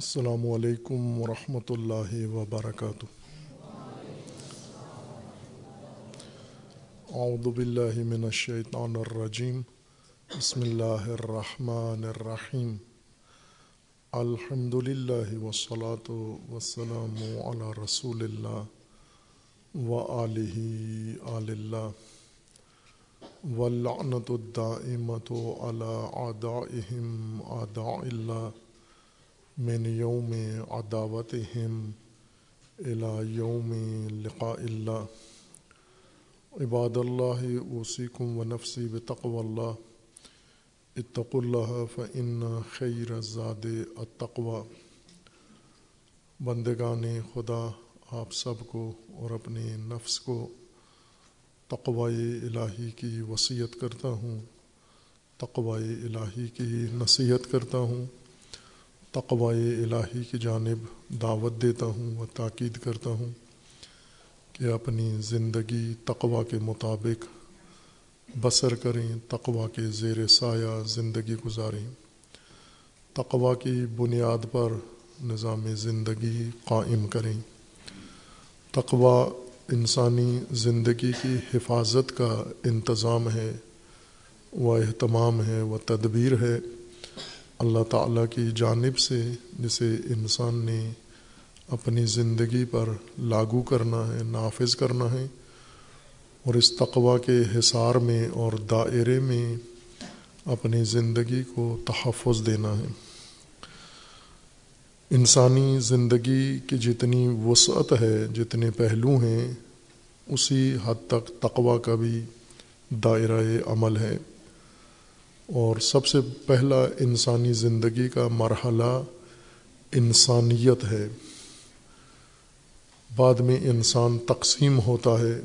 السلام علیکم ورحمۃ اللہ وبرکاتہ۔ اعوذ باللہ من الشیطان الرجیم۔ بسم اللہ الرحمن الرحیم۔ الحمد للہ وسلاۃ وسلم علی رسول اللہ و علیہ آل اللہ۔ ولعنت الدائمت علی اعدائهم اعداء اللہ۔ من یوم عداوتہم الى یوم لقاء اللہ. عباد اللہ، اوصیکم و نفسی بتقو اللہ. اتقوا اللہ فإن خیر الزاد التقوی. بندگان خدا، آپ سب کو اور اپنے نفس کو تقوی الہی کی وصیت کرتا ہوں، تقوی الہی کی نصیحت کرتا ہوں. تقوی الہی کی جانب دعوت دیتا ہوں و تاکید کرتا ہوں کہ اپنی زندگی تقوی کے مطابق بسر کریں، تقوی کے زیر سایہ زندگی گزاریں۔ تقوی کی بنیاد پر نظام زندگی قائم کریں۔ تقوی انسانی زندگی کی حفاظت کا انتظام ہے و اہتمام ہے و تدبیر ہے۔ اللہ تعالیٰ کی جانب سے جسے انسان نے اپنی زندگی پر لاگو کرنا ہے، نافذ کرنا ہے، اور اس تقوی کے حصار میں اور دائرے میں اپنی زندگی کو تحفظ دینا ہے۔ انسانی زندگی کی جتنی وسعت ہے، جتنے پہلو ہیں، اسی حد تک تقوی کا بھی دائرہ عمل ہے۔ اور سب سے پہلا انسانی زندگی کا مرحلہ انسانیت ہے۔ بعد میں انسان تقسیم ہوتا ہے۔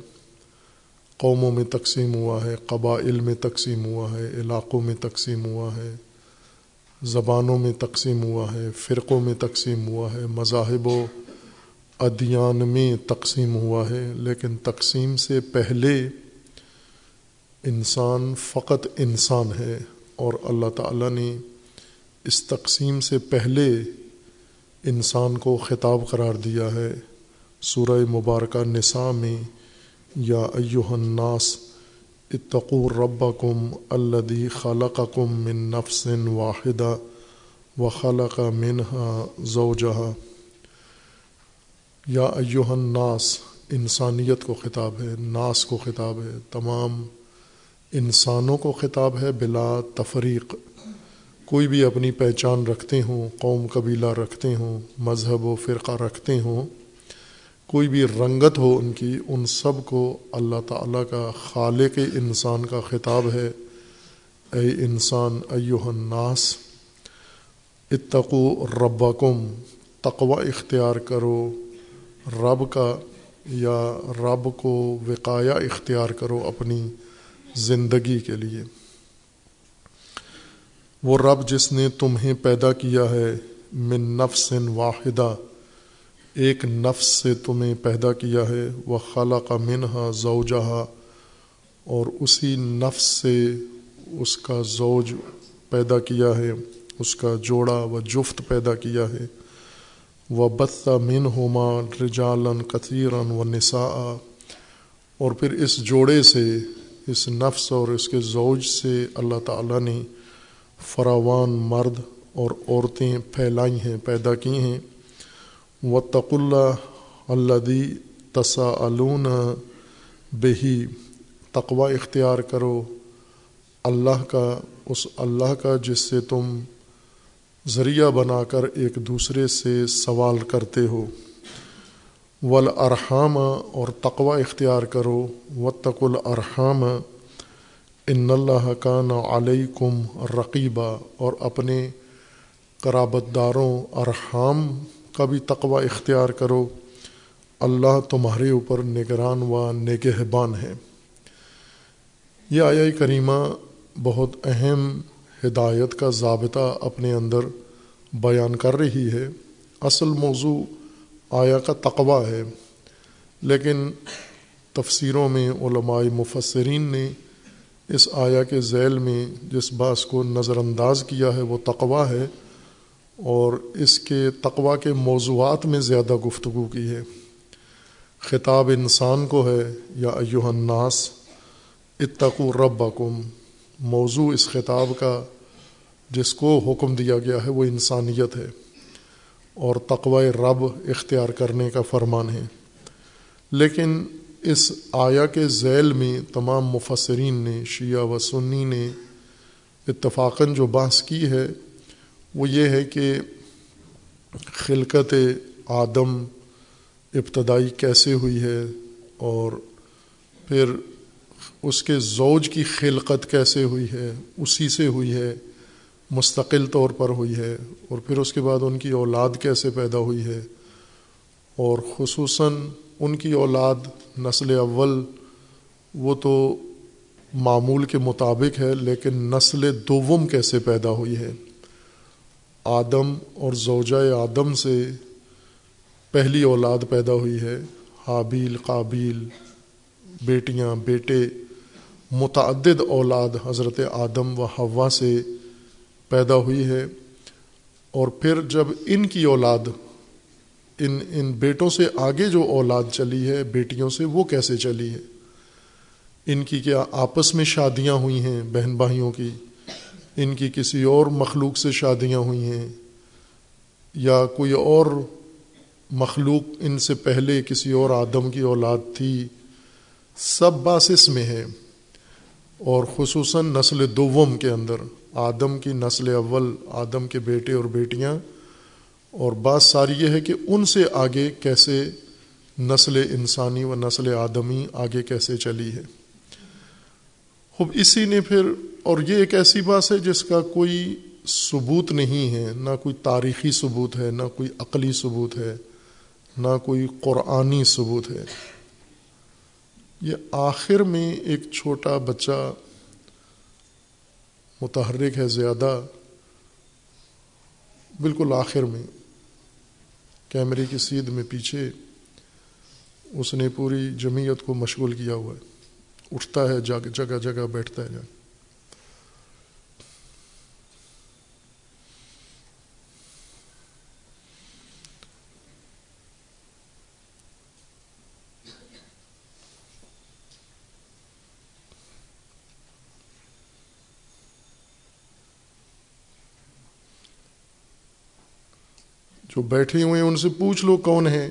قوموں میں تقسیم ہوا ہے، قبائل میں تقسیم ہوا ہے، علاقوں میں تقسیم ہوا ہے، زبانوں میں تقسیم ہوا ہے، فرقوں میں تقسیم ہوا ہے، مذاہب و ادیان میں تقسیم ہوا ہے۔ لیکن تقسیم سے پہلے انسان فقط انسان ہے۔ اور اللہ تعالیٰ نے اس تقسیم سے پہلے انسان کو خطاب قرار دیا ہے سورہ مبارکہ نساء میں، یا ایوہ الناس اتقو ربکم الذی خلقکم من نفس واحدہ و خلق منہا زوجہا۔ یا ایوہ الناس، انسانیت کو خطاب ہے، ناس کو خطاب ہے، تمام انسانوں کو خطاب ہے بلا تفریق۔ کوئی بھی اپنی پہچان رکھتے ہوں، قوم قبیلہ رکھتے ہوں، مذہب و فرقہ رکھتے ہوں، کوئی بھی رنگت ہو ان کی، ان سب کو اللہ تعالیٰ کا خالق انسان کا خطاب ہے۔ اے انسان ایوہ الناس اتقو ربکم، تقوی اختیار کرو۔ رب کا یا رب کو وقایا اختیار کرو اپنی۔ زندگی کے لیے۔ وہ رب جس نے تمہیں پیدا کیا ہے، من نفس واحدہ، ایک نفس سے تمہیں پیدا کیا ہے، وہ خالہ کا منہا زوجہ اور اسی نفس سے اس کا زوج پیدا کیا ہے، اس کا جوڑا و جفت پیدا کیا ہے۔ وہ بطہ من ہوما رجالن کثیرن و نسا اور پھر اس جوڑے سے اس نفس اور اس کے زوج سے اللہ تعالیٰ نے فراوان مرد اور عورتیں پھیلائی ہیں، پیدا کی ہیں۔ و تق اللہ اللہ تسا بہی تقوا اختیار کرو اللہ کا، اس اللہ کا جس سے تم ذریعہ بنا کر ایک دوسرے سے سوال کرتے ہو۔ ولارحام اور تقوا اختیار کرو و تق الرحام ان اللہ کا نا علیکم رقیبہ اور اپنے قرابت داروں ارحام کا بھی تقوا اختیار کرو۔ اللہ تمہارے اوپر نگران و نگہبان ہے۔ یہ آیا کریمہ بہت اہم ہدایت کا ضابطہ اپنے اندر بیان کر رہی ہے۔ اصل موضوع آیا کا تقوا ہے۔ لیکن تفسیروں میں علماء مفسرین نے اس آیا کے ذیل میں جس باس کو نظر انداز کیا ہے وہ تقوا ہے اور اس کے تقوا کے موضوعات میں زیادہ گفتگو کی ہے۔ خطاب انسان کو ہے، یا ایوہ الناس اتقو ربکم۔ موضوع اس خطاب کا جس کو حکم دیا گیا ہے وہ انسانیت ہے۔ اور تقوی رب اختیار کرنے کا فرمان ہے۔ لیکن اس آیا کے ذیل میں تمام مفسرین نے، شیعہ و سنی نے اتفاقاً جو بحث کی ہے، وہ یہ ہے کہ خلقت آدم ابتدائی کیسے ہوئی ہے اور پھر اس کے زوج کی خلقت کیسے ہوئی ہے، اسی سے ہوئی ہے۔ مستقل طور پر ہوئی ہے اور پھر اس کے بعد ان کی اولاد کیسے پیدا ہوئی ہے اور خصوصاً ان کی اولاد نسل اول وہ تو معمول کے مطابق ہے، لیکن نسل دوم کیسے پیدا ہوئی ہے؟ آدم اور زوجہ آدم سے پہلی اولاد پیدا ہوئی ہے، حابیل، قابیل، بیٹیاں، بیٹے، متعدد اولاد حضرت آدم و ہوا سے پیدا ہوئی ہے اور پھر جب ان کی اولاد، ان ان بیٹوں سے آگے جو اولاد چلی ہے، بیٹیوں سے وہ کیسے چلی ہے؟ ان کی کیا آپس میں شادیاں ہوئی ہیں بہن بھائیوں کی؟ ان کی کسی اور مخلوق سے شادیاں ہوئی ہیں؟ یا کوئی اور مخلوق ان سے پہلے کسی اور آدم کی اولاد تھی؟ سب باسس میں ہے اور خصوصاً نسل دوم کے اندر۔ آدم کی نسل اول، آدم کے بیٹے اور بیٹیاں۔ اور بات ساری یہ ہے کہ ان سے آگے کیسے نسل انسانی و نسل آدمی آگے کیسے چلی ہے۔ خوب، اسی نے پھر، اور یہ ایک ایسی بات ہے جس کا کوئی ثبوت نہیں ہے، نہ کوئی تاریخی ثبوت ہے، نہ کوئی عقلی ثبوت ہے، نہ کوئی قرآنی ثبوت ہے۔ یہ آخر میں ایک چھوٹا بچہ متحرک ہے زیادہ بالکل آخر میں۔ کیمرے کی سیدھ میں پیچھے اس نے پوری جمعیت کو مشغول کیا ہوا ہے۔ اٹھتا ہے جگہ جگہ بیٹھتا ہے جو بیٹھے ہوئے ہیں ان سے پوچھ لو کون ہے۔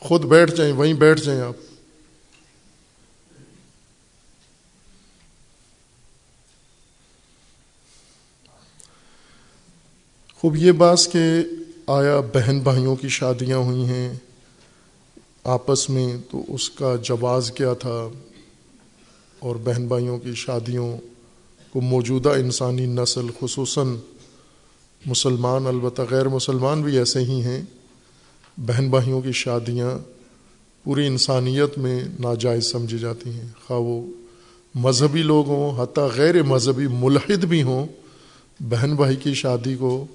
خود بیٹھ جائیں، وہیں بیٹھ جائیں آپ۔ خوب یہ بات کہ آیا بہن بھائیوں کی شادیاں ہوئی ہیں آپس میں تو اس کا جواز کیا تھا اور بہن بھائیوں کی شادیوں کو موجودہ انسانی نسل خصوصاً مسلمان البتہ غیر مسلمان بھی ایسے ہی ہیں، بہن بھائیوں کی شادیاں پوری انسانیت میں ناجائز سمجھی جاتی ہیں۔ خواہ وہ مذہبی لوگ ہوں، حتیٰ غیر مذہبی ملحد بھی ہوں، بہن بھائی کی شادی کو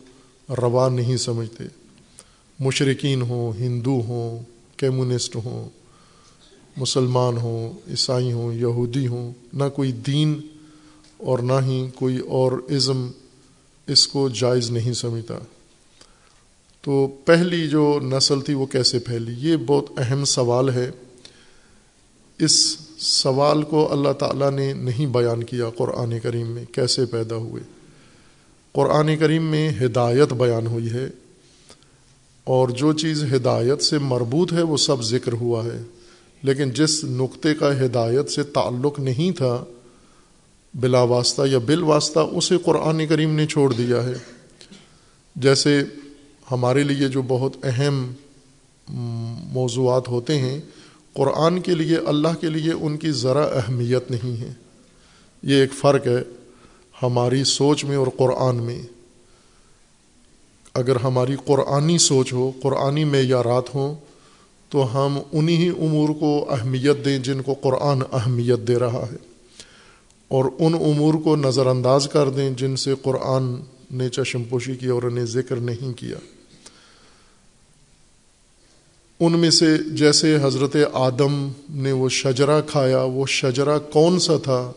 روا نہیں سمجھتے۔ مشرقین ہوں، ہندو ہوں، کمیونسٹ ہوں، مسلمان ہوں، عیسائی ہوں، یہودی ہوں، نہ کوئی دین اور نہ ہی کوئی اور ازم اس کو جائز نہیں سمجھتا۔ تو پہلی جو نسل تھی وہ کیسے پھیلی؟ یہ بہت اہم سوال ہے۔ اس سوال کو اللہ تعالیٰ نے نہیں بیان کیا قرآن کریم میں کیسے پیدا ہوئے۔ قرآن کریم میں ہدایت بیان ہوئی ہے اور جو چیز ہدایت سے مربوط ہے وہ سب ذکر ہوا ہے، لیکن جس نقطے کا ہدایت سے تعلق نہیں تھا، بلا واسطہ یا بال واسطہ اسے قرآن کریم نے چھوڑ دیا ہے۔ جیسے ہمارے لیے جو بہت اہم موضوعات ہوتے ہیں، قرآن کے لیے، اللہ کے لیے ان کی ذرا اہمیت نہیں ہے۔ یہ ایک فرق ہے۔ ہماری سوچ میں اور قرآن میں۔ اگر ہماری قرآنی سوچ ہو، قرآنی معیارات ہوں، تو ہم انہی امور کو اہمیت دیں جن کو قرآن اہمیت دے رہا ہے۔ اور ان امور کو نظر انداز کر دیں جن سے قرآن نے چشم پوشی کی اور انہیں ذکر نہیں کیا۔ ان میں سے جیسے حضرت آدم نے وہ شجرا کھایا، وہ شجرا کون سا تھا؟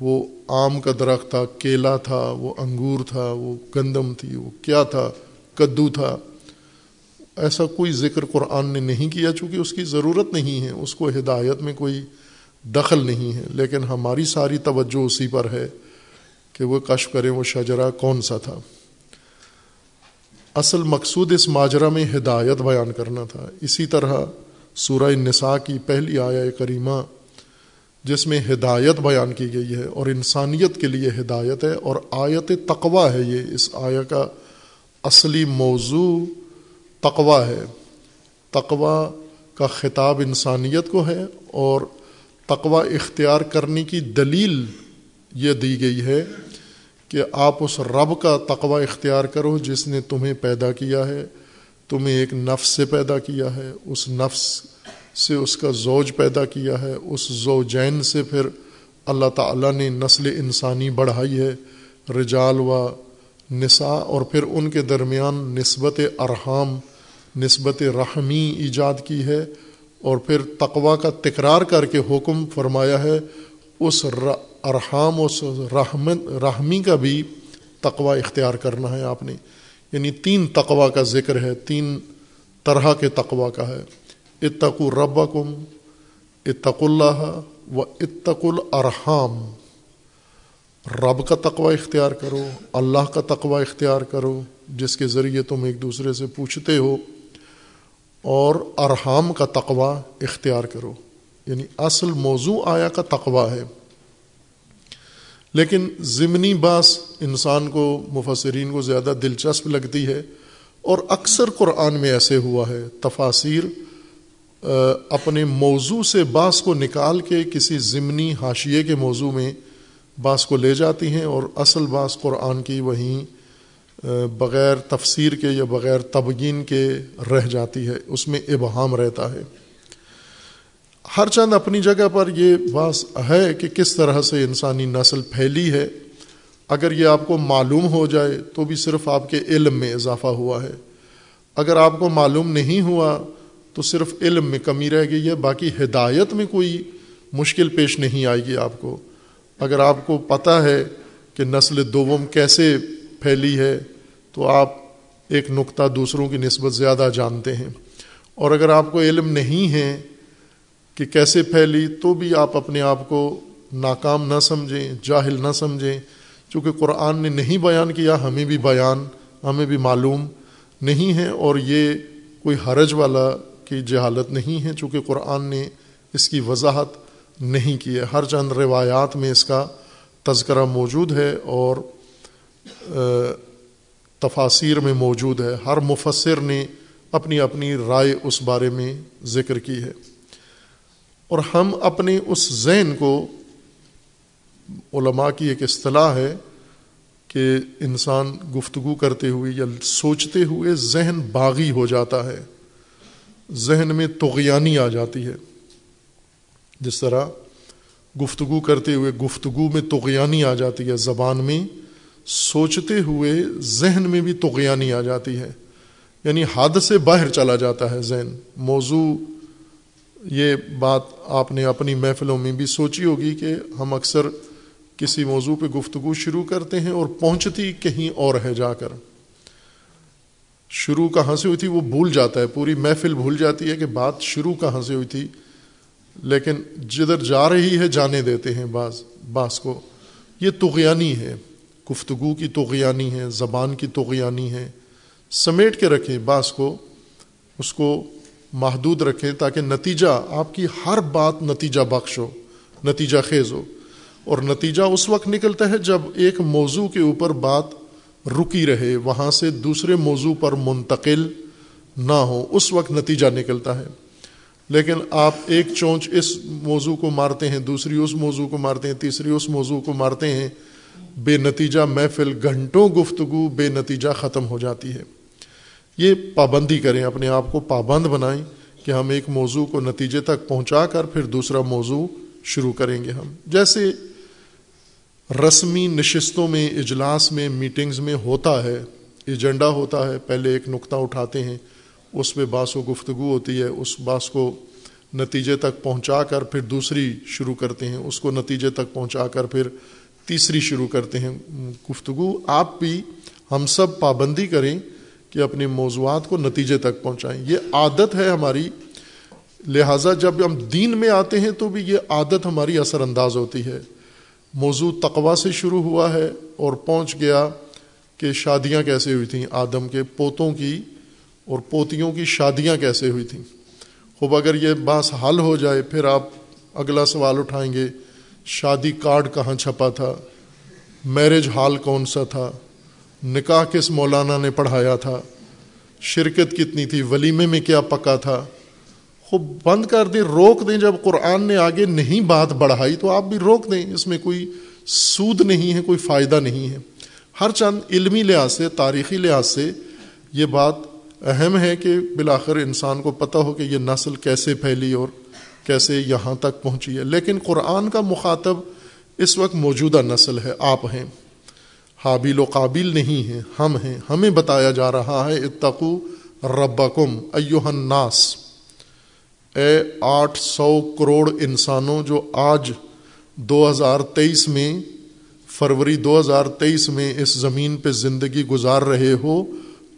وہ آم کا درخت تھا، کیلا تھا، وہ انگور تھا، وہ گندم تھی، وہ کیا تھا، کدو تھا۔ ایسا کوئی ذکر قرآن نے نہیں کیا چونکہ اس کی ضرورت نہیں ہے، اس کو ہدایت میں کوئی دخل نہیں ہے۔ لیکن ہماری ساری توجہ اسی پر ہے کہ وہ کشف کریں وہ شجرا کون سا تھا۔ اصل مقصود اس ماجرا میں ہدایت بیان کرنا تھا۔ اسی طرح سورہ نساء کی پہلی آیا کریمہ جس میں ہدایت بیان کی گئی ہے اور انسانیت کے لیے ہدایت ہے اور آیت تقوا ہے یہ، اس آیا کا اصلی موضوع تقوا ہے۔ تقوا کا خطاب انسانیت کو ہے اور تقوا اختیار کرنے کی دلیل یہ دی گئی ہے کہ آپ اس رب کا تقوا اختیار کرو جس نے تمہیں پیدا کیا ہے، تمہیں ایک نفس سے پیدا کیا ہے، اس نفس سے اس کا زوج پیدا کیا ہے، اس زوجین سے پھر اللہ تعالیٰ نے نسل انسانی بڑھائی ہے، رجال و نساء، اور پھر ان کے درمیان نسبت ارحام، نسبت رحمی ایجاد کی ہے، اور پھر تقوا کا تکرار کر کے حکم فرمایا ہے، اس ارحام، اس رحمت رحمی کا بھی تقوا اختیار کرنا ہے آپ نے۔ یعنی تین تقوا کا ذکر ہے، تین طرح کے تقوا کا ہے۔ اتق الرب کم اتق اللہ و اتق الرحام رب کا تقوا اختیار کرو، اللہ کا تقوا اختیار کرو، جس کے ذریعے تم ایک دوسرے سے پوچھتے ہو، اور ارحام کا تقوا اختیار کرو۔ یعنی اصل موضوع آیا کا تقوا ہے۔ لیکن ضمنی باس انسان کو، مفسرین کو زیادہ دلچسپ لگتی ہے، اور اکثر قرآن میں ایسے ہوا ہے۔ تفاصیر اپنے موضوع سے باس کو نکال کے کسی ضمنی حاشیے کے موضوع میں باس کو لے جاتی ہیں اور اصل باس قرآن کی وہیں بغیر تفسیر کے یا بغیر تبگین کے رہ جاتی ہے، اس میں ابہام رہتا ہے۔ ہر چند اپنی جگہ پر یہ باس ہے کہ کس طرح سے انسانی نسل پھیلی ہے۔ اگر یہ آپ کو معلوم ہو جائے تو بھی صرف آپ کے علم میں اضافہ ہوا ہے۔ اگر آپ کو معلوم نہیں ہوا تو صرف علم میں کمی رہ گئی ہے، باقی ہدایت میں کوئی مشکل پیش نہیں آئے گی آپ کو۔ اگر آپ کو پتہ ہے کہ نسل دوم کیسے پھیلی ہے، تو آپ ایک نقطہ دوسروں کی نسبت زیادہ جانتے ہیں۔ اور اگر آپ کو علم نہیں ہے کہ کیسے پھیلی، تو بھی آپ اپنے آپ کو ناکام نہ سمجھیں، جاہل نہ سمجھیں۔ چونکہ قرآن نے نہیں بیان کیا، ہمیں بھی بیان، ہمیں بھی معلوم نہیں ہے۔ اور یہ کوئی حرج والا کی جہالت نہیں ہے، چونکہ قرآن نے اس کی وضاحت نہیں کی ہے۔ ہر چند روایات میں اس کا تذکرہ موجود ہے اور تفاصیر میں موجود ہے۔ ہر مفسر نے اپنی اپنی رائے اس بارے میں ذکر کی ہے۔ اور ہم اپنے اس ذہن کو، علماء کی ایک اصطلاح ہے کہ انسان گفتگو کرتے ہوئے یا سوچتے ہوئے ذہن باغی ہو جاتا ہے۔ ذہن میں تغیانی آ جاتی ہے۔ جس طرح گفتگو کرتے ہوئے گفتگو میں تغیانی آ جاتی ہے، زبان میں سوچتے ہوئے ذہن میں بھی تغیانی آ جاتی ہے۔ یعنی حد سے باہر چلا جاتا ہے ذہن۔ موضوع، یہ بات آپ نے اپنی محفلوں میں بھی سوچی ہوگی کہ ہم اکثر کسی موضوع پہ گفتگو شروع کرتے ہیں اور پہنچتی کہیں اور ہے جا کر۔ شروع کہاں سے ہوئی تھی، وہ بھول جاتا ہے، پوری محفل بھول جاتی ہے کہ بات شروع کہاں سے ہوئی تھی۔ لیکن جدھر جا رہی ہے، جانے دیتے ہیں بعض بعض کو۔ یہ تغیانی ہے، گفتگو کی توغیانی ہے، زبان کی توغیانی ہے۔ سمیٹ کے رکھیں بعض کو، اس کو محدود رکھیں تاکہ نتیجہ، آپ کی ہر بات نتیجہ بخش ہو، نتیجہ خیز ہو۔ اور نتیجہ اس وقت نکلتا ہے جب ایک موضوع کے اوپر بات رکی رہے، وہاں سے دوسرے موضوع پر منتقل نہ ہو اس وقت نتیجہ نکلتا ہے۔ لیکن آپ ایک چونچ اس موضوع کو مارتے ہیں، دوسری اس موضوع کو مارتے ہیں، تیسری اس موضوع کو مارتے ہیں، بے نتیجہ محفل گھنٹوں گفتگو بے نتیجہ ختم ہو جاتی ہے۔ یہ پابندی کریں، اپنے آپ کو پابند بنائیں کہ ہم ایک موضوع کو نتیجے تک پہنچا کر پھر دوسرا موضوع شروع کریں گے ہم۔ جیسے رسمی نشستوں میں، اجلاس میں میٹنگز میں ہوتا ہے، ایجنڈا ہوتا ہے، پہلے ایک نقطہ اٹھاتے ہیں، اس میں باس و گفتگو ہوتی ہے، اس باس کو نتیجے تک پہنچا کر پھر دوسری شروع کرتے ہیں، اس کو نتیجے تک پہنچا کر پھر تیسری شروع کرتے ہیں۔ گفتگو آپ بھی، ہم سب پابندی کریں کہ اپنے موضوعات کو نتیجے تک پہنچائیں۔ یہ عادت ہے ہماری۔ لہٰذا جب ہم دین میں آتے ہیں تو بھی یہ عادت ہماری اثر انداز ہوتی ہے۔ موضوع تقوا سے شروع ہوا ہے اور پہنچ گیا کہ شادیاں کیسے ہوئی تھیں، آدم کے پوتوں کی اور پوتیوں کی شادیاں کیسے ہوئی تھیں۔ خوب اگر یہ باس حل ہو جائے، پھر آپ اگلا سوال اٹھائیں گے، شادی کارڈ کہاں چھپا تھا؟ میرج ہال کون سا تھا؟ نکاح کس مولانا نے پڑھایا تھا؟ شرکت کتنی تھی؟ ولیمے میں کیا پکا تھا؟ خوب بند کر دیں، روک دیں۔ جب قرآن نے آگے نہیں بات بڑھائی تو آپ بھی روک دیں۔ اس میں کوئی سود نہیں ہے، کوئی فائدہ نہیں ہے۔ ہر چند علمی لحاظ سے، تاریخی لحاظ سے یہ بات اہم ہے کہ بالآخر انسان کو پتہ ہو کہ یہ نسل کیسے پھیلی اور کیسے یہاں تک پہنچی ہے۔ لیکن قرآن کا مخاطب اس وقت موجودہ نسل ہے، آپ ہیں۔ حابیل و قابل نہیں ہیں، ہم ہیں۔ ہمیں بتایا جا رہا ہے اتقو ربکم ایوہ الناس۔ اے آٹھ سو کروڑ انسانوں جو آج دو ہزار تیئیس میں، فروری دو ہزار تیئیس میں اس زمین پہ زندگی گزار رہے ہو،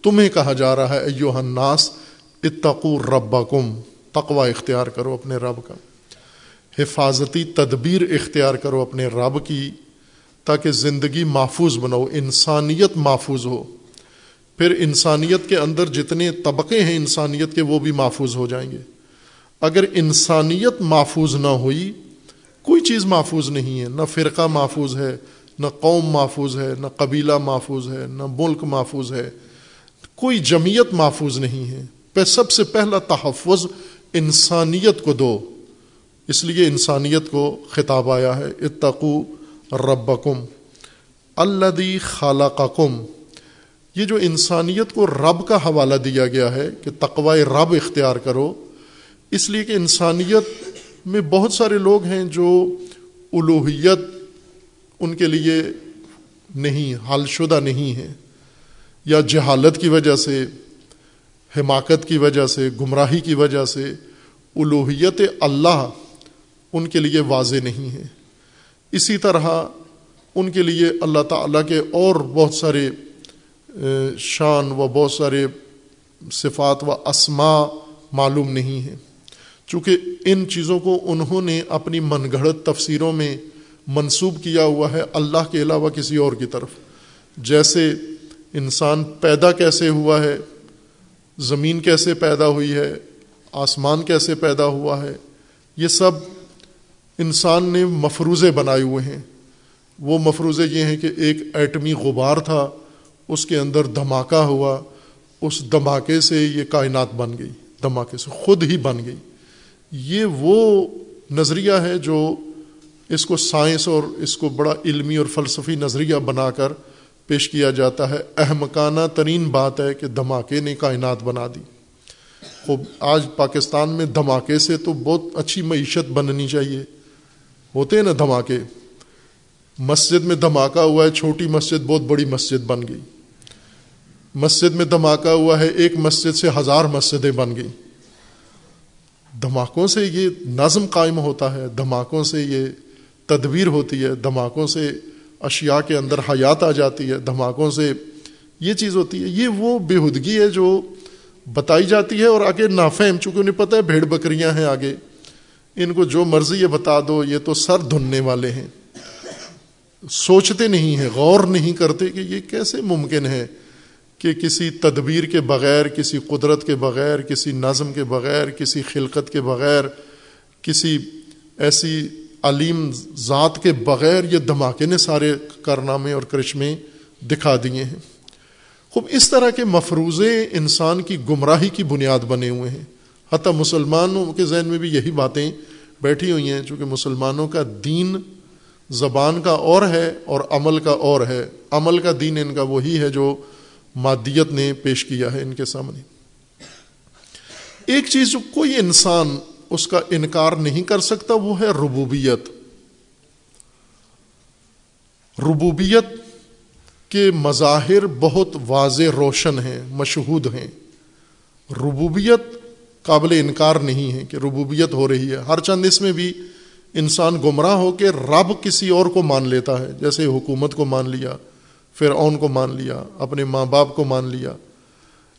تمہیں کہا جا رہا ہے ایو الناس اتقو ربکم، تقوی اختیار کرو اپنے رب کا۔ حفاظتی تدبیر اختیار کرو اپنے رب کی، تاکہ زندگی محفوظ بناؤ انسانیت محفوظ ہو۔ پھر انسانیت کے اندر جتنے طبقے ہیں انسانیت کے، وہ بھی محفوظ ہو جائیں گے۔ اگر انسانیت محفوظ نہ ہوئی، کوئی چیز محفوظ نہیں ہے، نہ فرقہ محفوظ ہے، نہ قوم محفوظ ہے، نہ قبیلہ محفوظ ہے، نہ ملک محفوظ ہے، کوئی جمعیت محفوظ نہیں ہے۔ پہ سب سے پہلا تحفظ انسانیت کو دو۔ اس لیے انسانیت کو خطاب آیا ہے اتقو ربکم الدی خالقکم یہ جو انسانیت کو رب کا حوالہ دیا گیا ہے کہ تقوی رب اختیار کرو اس لیے کہ انسانیت میں بہت سارے لوگ ہیں جو الوحیت ان کے لیے نہیں حل شدہ نہیں ہے یا جہالت کی وجہ سے، حماقت کی وجہ سے، گمراہی کی وجہ سے الوحیت اللہ ان کے لیے واضح نہیں ہے۔ اسی طرح ان کے لیے اللہ تعالیٰ کے اور بہت سارے شان و بہت سارے صفات و اسما معلوم نہیں ہیں۔ چونکہ ان چیزوں کو انہوں نے اپنی من گھڑت تفسیروں میں منسوب کیا ہوا ہے اللہ کے علاوہ کسی اور کی طرف۔ جیسے انسان پیدا کیسے ہوا ہے، زمین کیسے پیدا ہوئی ہے، آسمان کیسے پیدا ہوا ہے، یہ سب انسان نے مفروضے بنائے ہوئے ہیں۔ وہ مفروضے یہ ہیں کہ ایک ایٹمی غبار تھا، اس کے اندر دھماکہ ہوا، اس دھماکے سے یہ کائنات بن گئی، دھماکے سے خود ہی بن گئی۔ یہ وہ نظریہ ہے جو اس کو سائنس اور اس کو بڑا علمی اور فلسفی نظریہ بنا کر پیش کیا جاتا ہے۔ احمکانہ ترین بات ہے کہ دھماکے نے کائنات بنا دی۔ خوب، آج پاکستان میں دھماکے سے تو بہت اچھی معیشت بننی چاہیے۔ ہوتے ہیں نا دھماکے۔ مسجد میں دھماکہ ہوا ہے، چھوٹی مسجد، بہت بڑی مسجد بن گئی۔ مسجد میں دھماکہ ہوا ہے، ایک مسجد سے ہزار مسجدیں بن گئی دھماکوں سے یہ نظم قائم ہوتا ہے، دھماکوں سے یہ تدبیر ہوتی ہے، دھماکوں سے اشیاء کے اندر حیات آ جاتی ہے، دھماکوں سے یہ چیز ہوتی ہے۔ یہ وہ بےحدگی ہے جو بتائی جاتی ہے اور آگے نافہم، چونکہ انہیں پتہ ہے بھیڑ بکریاں ہیں آگے۔ ان کو جو مرضی یہ بتا دو، یہ تو سر دھننے والے ہیں۔ سوچتے نہیں ہیں، غور نہیں کرتے کہ یہ کیسے ممکن ہے۔ کہ کسی تدبیر کے بغیر، کسی قدرت کے بغیر، کسی نظم کے بغیر، کسی خلقت کے بغیر، کسی ایسی علیم ذات کے بغیر یہ دھماکے نے سارے کارنامے اور کرشمے دکھا دیے ہیں۔ خوب، اس طرح کے مفروضے انسان کی گمراہی کی بنیاد بنے ہوئے ہیں۔ حتیٰ مسلمانوں کے ذہن میں بھی یہی باتیں بیٹھی ہوئی ہیں، چونکہ مسلمانوں کا دین زبان کا اور ہے اور عمل کا اور ہے۔ عمل کا دین ان کا وہی ہے جو مادیت نے پیش کیا ہے ان کے سامنے۔ ایک چیز جو کوئی انسان اس کا انکار نہیں کر سکتا وہ ہے ربوبیت۔ ربوبیت کے مظاہر بہت واضح روشن ہیں، مشہود ہیں۔ ربوبیت قابل انکار نہیں ہے کہ ربوبیت ہو رہی ہے۔ ہر چند اس میں بھی انسان گمراہ ہو کے رب کسی اور کو مان لیتا ہے، جیسے حکومت کو مان لیا۔ پھر اون کو مان لیا، اپنے ماں باپ کو مان لیا۔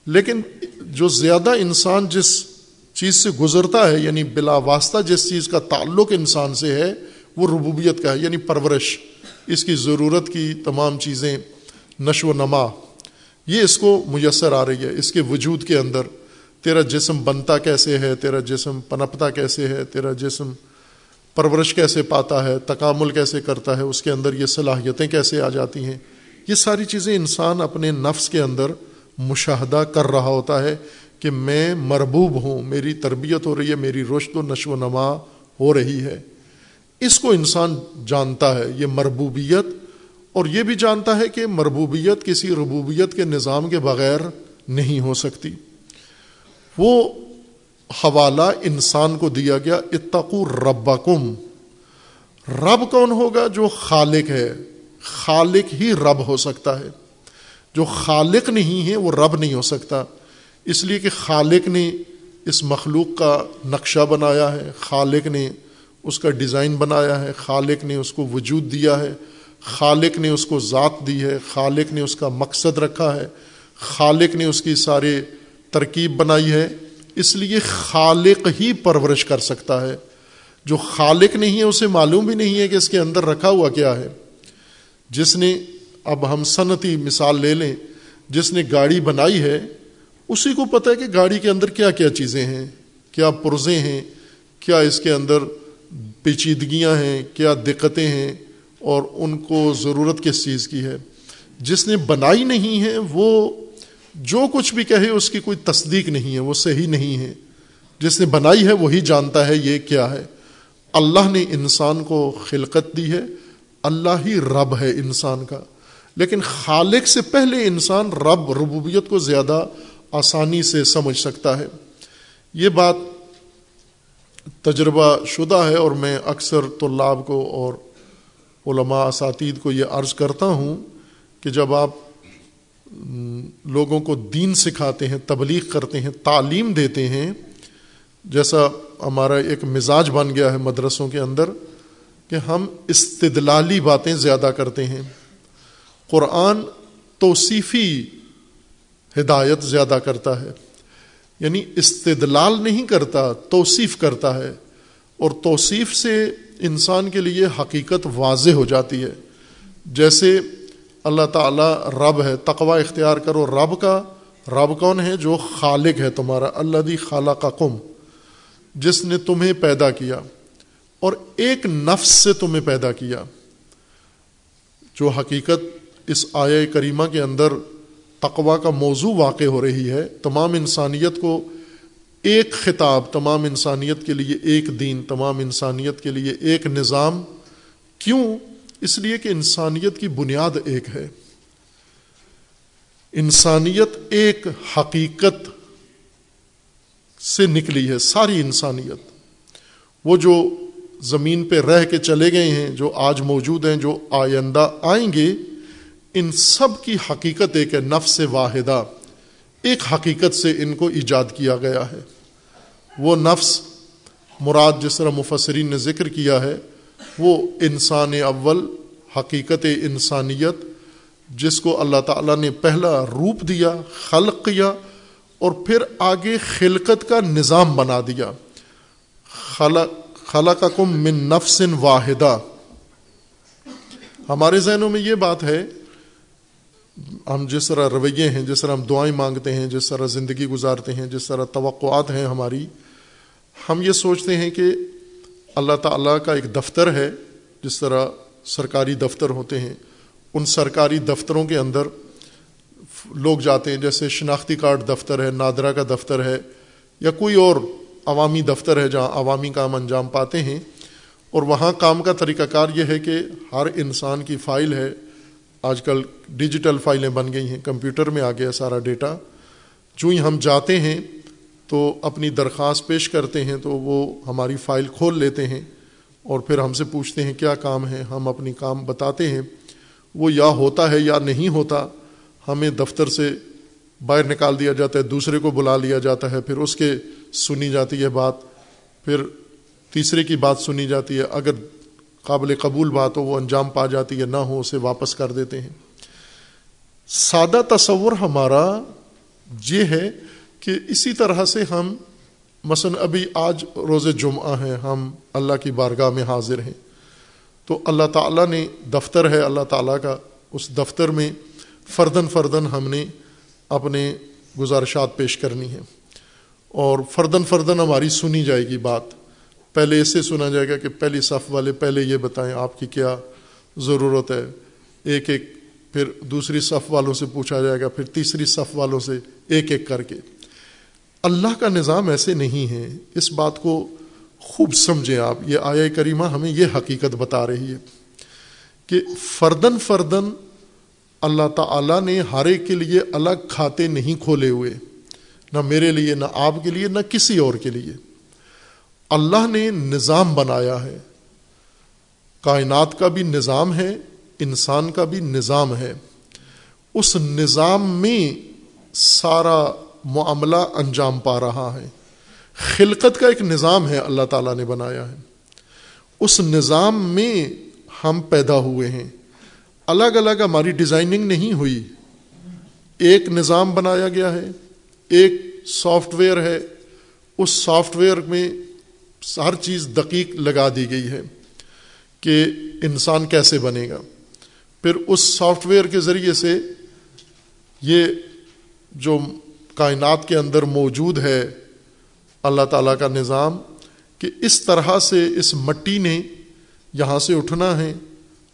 لیکن جو زیادہ انسان جس چیز سے گزرتا ہے یعنی بلا واسطہ جس چیز کا تعلق انسان سے ہے، وہ ربوبیت کا ہے یعنی پرورش۔ اس کی ضرورت کی تمام چیزیں نشو و نما۔ یہ اس کو میسر آ رہی ہے، اس کے وجود کے اندر۔ تیرا جسم بنتا کیسے ہے؟ تیرا جسم پنپتا کیسے ہے؟ تیرا جسم پرورش کیسے پاتا ہے؟ تکامل کیسے کرتا ہے؟ اس کے اندر یہ صلاحیتیں کیسے آ جاتی ہیں؟ یہ ساری چیزیں انسان اپنے نفس کے اندر مشاہدہ کر رہا ہوتا ہے کہ میں مربوب ہوں، میری تربیت ہو رہی ہے، میری رشت و نشو و نما ہو رہی ہے۔ اس کو انسان جانتا ہے، یہ مربوبیت۔ اور یہ بھی جانتا ہے کہ مربوبیت کسی ربوبیت کے نظام کے بغیر نہیں ہو سکتی۔ وہ حوالہ انسان کو دیا گیا اتقو ربکم۔ رب کون ہوگا جو خالق ہے؟ خالق ہی رب ہو سکتا ہے۔ جو خالق نہیں ہے، وہ رب نہیں ہو سکتا۔ اس لیے کہ خالق نے اس مخلوق کا نقشہ بنایا ہے۔ خالق نے اس کا ڈیزائن بنایا ہے۔ خالق نے اس کو وجود دیا ہے۔ خالق نے اس کو ذات دی ہے۔ خالق نے اس کا مقصد رکھا ہے۔ خالق نے اس کی سارے ترکیب بنائی ہے۔ اس لیے خالق ہی پرورش کر سکتا ہے۔ جو خالق نہیں ہے، اسے معلوم بھی نہیں ہے کہ اس کے اندر رکھا ہوا کیا ہے۔ جس نے اب ہم صنعتی مثال لے لیں، جس نے گاڑی بنائی ہے، اسی کو پتہ ہے کہ گاڑی کے اندر کیا کیا چیزیں ہیں، کیا پرزے ہیں، کیا اس کے اندر پیچیدگیاں ہیں، کیا دقتیں ہیں، اور ان کو ضرورت کس چیز کی ہے۔ جس نے بنائی نہیں ہے، وہ جو کچھ بھی کہے، اس کی کوئی تصدیق نہیں ہے، وہ صحیح نہیں ہے۔ جس نے بنائی ہے، وہی جانتا ہے یہ کیا ہے۔ اللہ نے انسان کو خلقت دی ہے اللہ ہی رب ہے انسان کا۔ لیکن خالق سے پہلے انسان رب ربوبیت کو زیادہ آسانی سے سمجھ سکتا ہے۔ یہ بات تجربہ شدہ ہے اور میں اکثر طلاب کو اور علماء اساتید کو یہ عرض کرتا ہوں کہ جب آپ لوگوں کو دین سکھاتے ہیں، تبلیغ کرتے ہیں، تعلیم دیتے ہیں، جیسا ہمارا ایک مزاج بن گیا ہے مدرسوں کے اندر کہ ہم استدلالی باتیں زیادہ کرتے ہیں۔ قرآن توصیفی ہدایت زیادہ کرتا ہے۔ یعنی استدلال نہیں کرتا، توصیف کرتا ہے۔ اور توصیف سے انسان کے لیے حقیقت واضح ہو جاتی ہے۔ جیسے اللہ تعالیٰ رب ہے تقوا اختیار کرو رب کا۔ رب کون ہے؟ جو خالق ہے تمہارا اللہ دی خالہ کا کم جس نے تمہیں پیدا کیا۔ اور ایک نفس سے تمہیں پیدا کیا، جو حقیقت اس آیا کریمہ کے اندر تقوا کا موضوع واقع ہو رہی ہے۔ تمام انسانیت کو ایک خطاب، تمام انسانیت کے لیے ایک دین، تمام انسانیت کے لیے ایک نظام کیوں؟ اس لیے کہ انسانیت کی بنیاد ایک ہے۔ انسانیت ایک حقیقت سے نکلی ہے، ساری انسانیت۔ وہ جو زمین پہ رہ کے چلے گئے ہیں، جو آج موجود ہیں، جو آئندہ آئیں گے، ان سب کی حقیقت ایک ہے، نفس واحدہ۔ ایک حقیقت سے ان کو ایجاد کیا گیا ہے۔ وہ نفس، مراد جس طرح مفسرین نے ذکر کیا ہے، وہ انسان اول، حقیقت انسانیت، جس کو اللہ تعالیٰ نے پہلا روپ دیا، خلق کیا، اور پھر آگے خلقت کا نظام بنا دیا۔ خلق خلق کم من نفس واحدہ۔ ہمارے ذہنوں میں یہ بات ہے، ہم جس طرح رویے ہیں، جس طرح ہم دعائیں مانگتے ہیں، جس طرح زندگی گزارتے ہیں، جس طرح توقعات ہیں ہماری، ہم یہ سوچتے ہیں کہ اللہ تعالیٰ کا ایک دفتر ہے، جس طرح سرکاری دفتر ہوتے ہیں۔ ان سرکاری دفتروں کے اندر لوگ جاتے ہیں، جیسے شناختی کارڈ دفتر ہے نادرا کا دفتر ہے، یا کوئی اور عوامی دفتر ہے جہاں عوامی کام انجام پاتے ہیں اور وہاں کام کا طریقہ کار یہ ہے کہ ہر انسان کی فائل ہے۔ آج کل ڈیجیٹل فائلیں بن گئی ہیں، کمپیوٹر میں آ گیا سارا ڈیٹا۔ جو ہی ہم جاتے ہیں تو اپنی درخواست پیش کرتے ہیں تو وہ ہماری فائل کھول لیتے ہیں اور پھر ہم سے پوچھتے ہیں کیا کام ہے، ہم اپنی کام بتاتے ہیں۔ وہ یا ہوتا ہے یا نہیں ہوتا، ہمیں دفتر سے باہر نکال دیا جاتا ہے، دوسرے کو بلا لیا جاتا ہے، پھر اس کے سنی جاتی ہے بات، پھر تیسرے کی بات سنی جاتی ہے، اگر قابل قبول بات ہو، وہ انجام پا جاتی ہے، نہ ہو، اسے واپس کر دیتے ہیں۔ سادہ تصور ہمارا یہ ہے کہ اسی طرح سے ہم، مثلا ابھی آج روز جمعہ ہیں ہم اللہ کی بارگاہ میں حاضر ہیں۔ تو اللہ تعالیٰ نے دفتر ہے، اللہ تعالیٰ کا اس دفتر میں فردن فردن ہم نے اپنے گزارشات پیش کرنی ہے اور فردن فردن ہماری سنی جائے گی بات۔ پہلے اسے سنا جائے گا کہ پہلی صف والے پہلے یہ بتائیں آپ کی کیا ضرورت ہے۔ ایک ایک پھر دوسری صف والوں سے پوچھا جائے گا، پھر تیسری صف والوں سے ایک ایک کر کے۔ اللہ کا نظام ایسے نہیں ہے۔ اس بات کو خوب سمجھیں آپ۔ یہ آیا کریمہ ہمیں یہ حقیقت بتا رہی ہے کہ فردن فردن اللہ تعالیٰ نے ہر ایک کے لیے الگ کھاتے نہیں کھولے ہوئے۔ نہ میرے لیے، نہ آپ کے لیے، نہ کسی اور کے لیے۔ اللہ نے نظام بنایا ہے۔ کائنات کا بھی نظام ہے، انسان کا بھی نظام ہے۔ اس نظام میں سارا معاملہ انجام پا رہا ہے۔ خلقت کا ایک نظام ہے اللہ تعالیٰ نے بنایا ہے۔ اس نظام میں ہم پیدا ہوئے ہیں۔ الگ الگ ہماری ڈیزائننگ نہیں ہوئی۔ ایک نظام بنایا گیا ہے۔ ایک سافٹ ویئر ہے۔ اس سافٹ ویئر میں ہر چیز دقیق لگا دی گئی ہے کہ انسان کیسے بنے گا۔ پھر اس سافٹ ویئر کے ذریعے سے یہ جو کائنات کے اندر موجود ہے، اللہ تعالیٰ کا نظام، کہ اس طرح سے اس مٹی نے یہاں سے اٹھنا ہے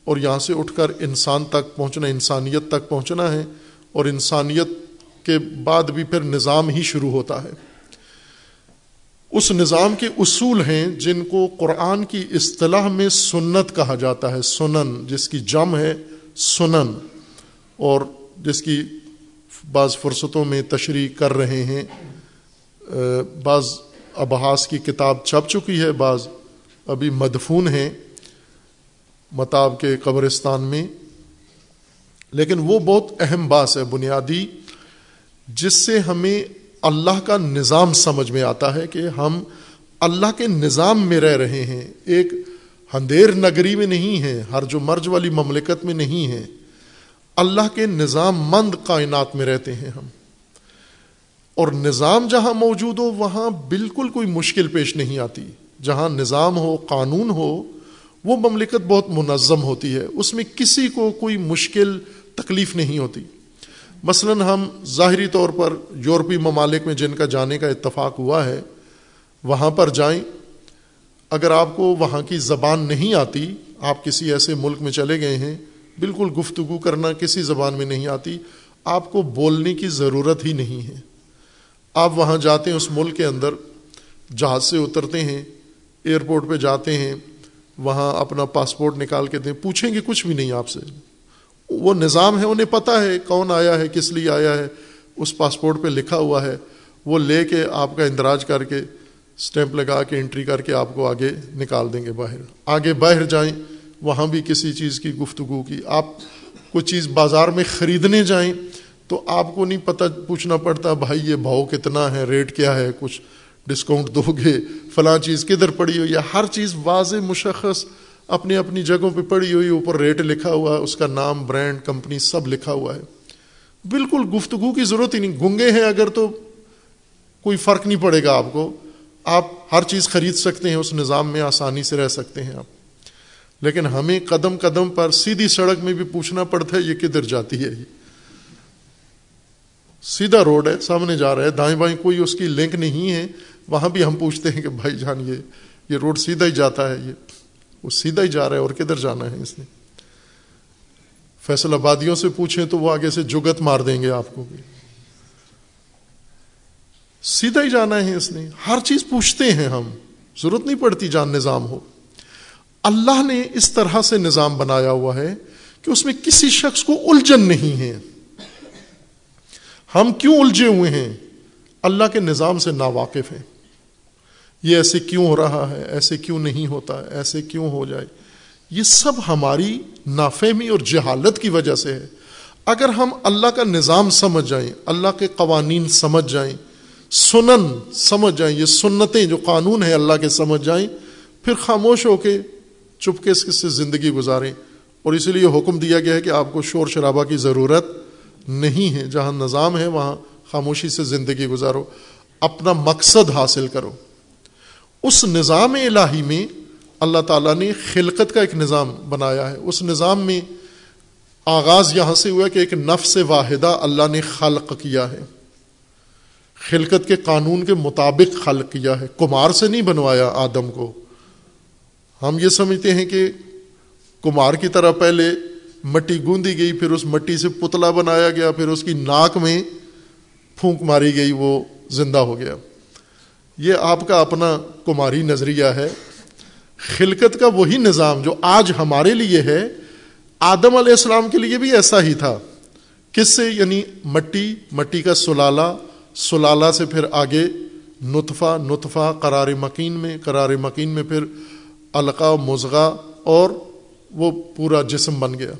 اور یہاں سے اٹھ کر انسان تک پہنچنا، انسانیت تک پہنچنا ہے اور انسانیت کے بعد بھی پھر نظام ہی شروع ہوتا ہے۔ اس نظام کے اصول ہیں جن کو قرآن کی اصطلاح میں سنت کہا جاتا ہے، سنن، جس کی جم ہے سنن۔ اور جس کی بعض فرصتوں میں تشریح کر رہے ہیں۔ بعض ابحاس کی کتاب چھپ چکی ہے، بعض ابھی مدفون ہیں متاب کے قبرستان میں۔ لیکن وہ بہت اہم باس ہے، بنیادی جس سے ہمیں اللہ کا نظام سمجھ میں آتا ہے کہ ہم اللہ کے نظام میں رہ رہے ہیں، ایک اندھیر نگری میں نہیں ہے ہر جو مرج والی مملکت میں نہیں ہے اللہ کے نظام مند کائنات میں رہتے ہیں ہم۔ اور نظام جہاں موجود ہو، وہاں بالکل کوئی مشکل پیش نہیں آتی۔ جہاں نظام ہو، قانون ہو، وہ مملکت بہت منظم ہوتی ہے۔ اس میں کسی کو کوئی مشکل تکلیف نہیں ہوتی۔ مثلا ہم ظاہری طور پر یورپی ممالک میں جن کا جانے کا اتفاق ہوا ہے، وہاں پر جائیں۔ اگر آپ کو وہاں کی زبان نہیں آتی، آپ کسی ایسے ملک میں چلے گئے ہیں، بالکل گفتگو کرنا کسی زبان میں نہیں آتی، آپ کو بولنے کی ضرورت ہی نہیں ہے۔ آپ وہاں جاتے ہیں، اس ملک کے اندر جہاز سے اترتے ہیں، ایئرپورٹ پہ جاتے ہیں، وہاں اپنا پاسپورٹ نکال کے دیں۔ پوچھیں گے کچھ بھی نہیں آپ سے۔ وہ نظام ہے، انہیں پتہ ہے کون آیا ہے، کس لیے آیا ہے، اس پاسپورٹ پہ لکھا ہوا ہے، وہ لے کے آپ کا اندراج کر کے اسٹیمپ لگا کے، انٹری کر کے آپ کو آگے نکال دیں گے باہر۔ آگے باہر جائیں، وہاں بھی کسی چیز کی گفتگو کی۔ آپ کوئی چیز بازار میں خریدنے جائیں تو آپ کو نہیں پتہ، پوچھنا پڑتا، بھائی یہ بھاؤ کتنا ہے، ریٹ کیا ہے، کچھ ڈسکاؤنٹ دو گے، فلاں چیز کدھر پڑی ہوئی یا ہر چیز واضح، مشخص اپنی اپنی جگہوں پہ پڑی ہوئی، اوپر ریٹ لکھا ہوا ہے، اس کا نام، برانڈ، کمپنی سب لکھا ہوا ہے۔ بالکل گفتگو کی ضرورت ہی نہیں۔ گنگے ہیں اگر تو کوئی فرق نہیں پڑے گا آپ کو۔ آپ ہر چیز خرید سکتے ہیں، اس نظام میں آسانی سے رہ سکتے ہیں آپ۔ لیکن ہمیں قدم قدم پر سیدھی سڑک میں بھی پوچھنا پڑتا ہے، یہ کدھر جاتی ہے یہ؟ سیدھا روڈ ہے، سامنے جا رہا ہے، دائیں بائیں کوئی اس کی لنک نہیں ہے۔ وہاں بھی ہم پوچھتے ہیں کہ بھائی جان، یہ یہ روڈ سیدھا ہی جاتا ہے، یہ۔ وہ سیدھا ہی جا رہا ہے اور کدھر جانا ہے اس نے؟ فیصل آبادیوں سے پوچھیں تو وہ آگے سے جگت مار دیں گے آپ کو بھی۔ سیدھا ہی جانا ہے اس نے۔ ہر چیز پوچھتے ہیں ہم۔ ضرورت نہیں پڑتی جان نظام ہو۔ اللہ نے اس طرح سے نظام بنایا ہوا ہے کہ اس میں کسی شخص کو الجھن نہیں ہے۔ ہم کیوں الجھے ہوئے ہیں؟ اللہ کے نظام سے نا واقف ہیں۔ یہ ایسے کیوں ہو رہا ہے؟ ایسے کیوں نہیں ہوتا؟ ایسے کیوں ہو جائے؟ یہ سب ہماری نافہمی اور جہالت کی وجہ سے ہے۔ اگر ہم اللہ کا نظام سمجھ جائیں، اللہ کے قوانین سمجھ جائیں، سنن سمجھ جائیں، یہ سنتیں جو قانون ہیں اللہ کے سمجھ جائیں، پھر خاموش ہو کے چپ کے سے زندگی گزاریں۔ اور اسی لیے حکم دیا گیا ہے کہ آپ کو شور شرابہ کی ضرورت نہیں ہے۔ جہاں نظام ہے، وہاں خاموشی سے زندگی گزارو۔ اپنا مقصد حاصل کرو۔ اس نظام الہی میں اللہ تعالیٰ نے خلقت کا ایک نظام بنایا ہے۔ اس نظام میں آغاز یہاں سے ہوا کہ ایک نفس واحدہ اللہ نے خلق کیا ہے۔ خلقت کے قانون کے مطابق خلق کیا ہے۔ کمار سے نہیں بنوایا آدم کو۔ ہم یہ سمجھتے ہیں کہ کمار کی طرح پہلے مٹی گوندی گئی، پھر اس مٹی سے پتلا بنایا گیا، پھر اس کی ناک میں پھونک ماری گئی، وہ زندہ ہو گیا۔ یہ آپ کا اپنا کماری نظریہ ہے۔ خلقت کا وہی نظام جو آج ہمارے لیے ہے، آدم علیہ السلام کے لیے بھی ایسا ہی تھا۔ کس سے؟ یعنی مٹی مٹی کا سلالہ۔ سلالہ سے پھر آگے نطفہ نطفہ، قرار مکین میں، قرار مکین میں پھر القا مضغہ اور وہ پورا جسم بن گیا۔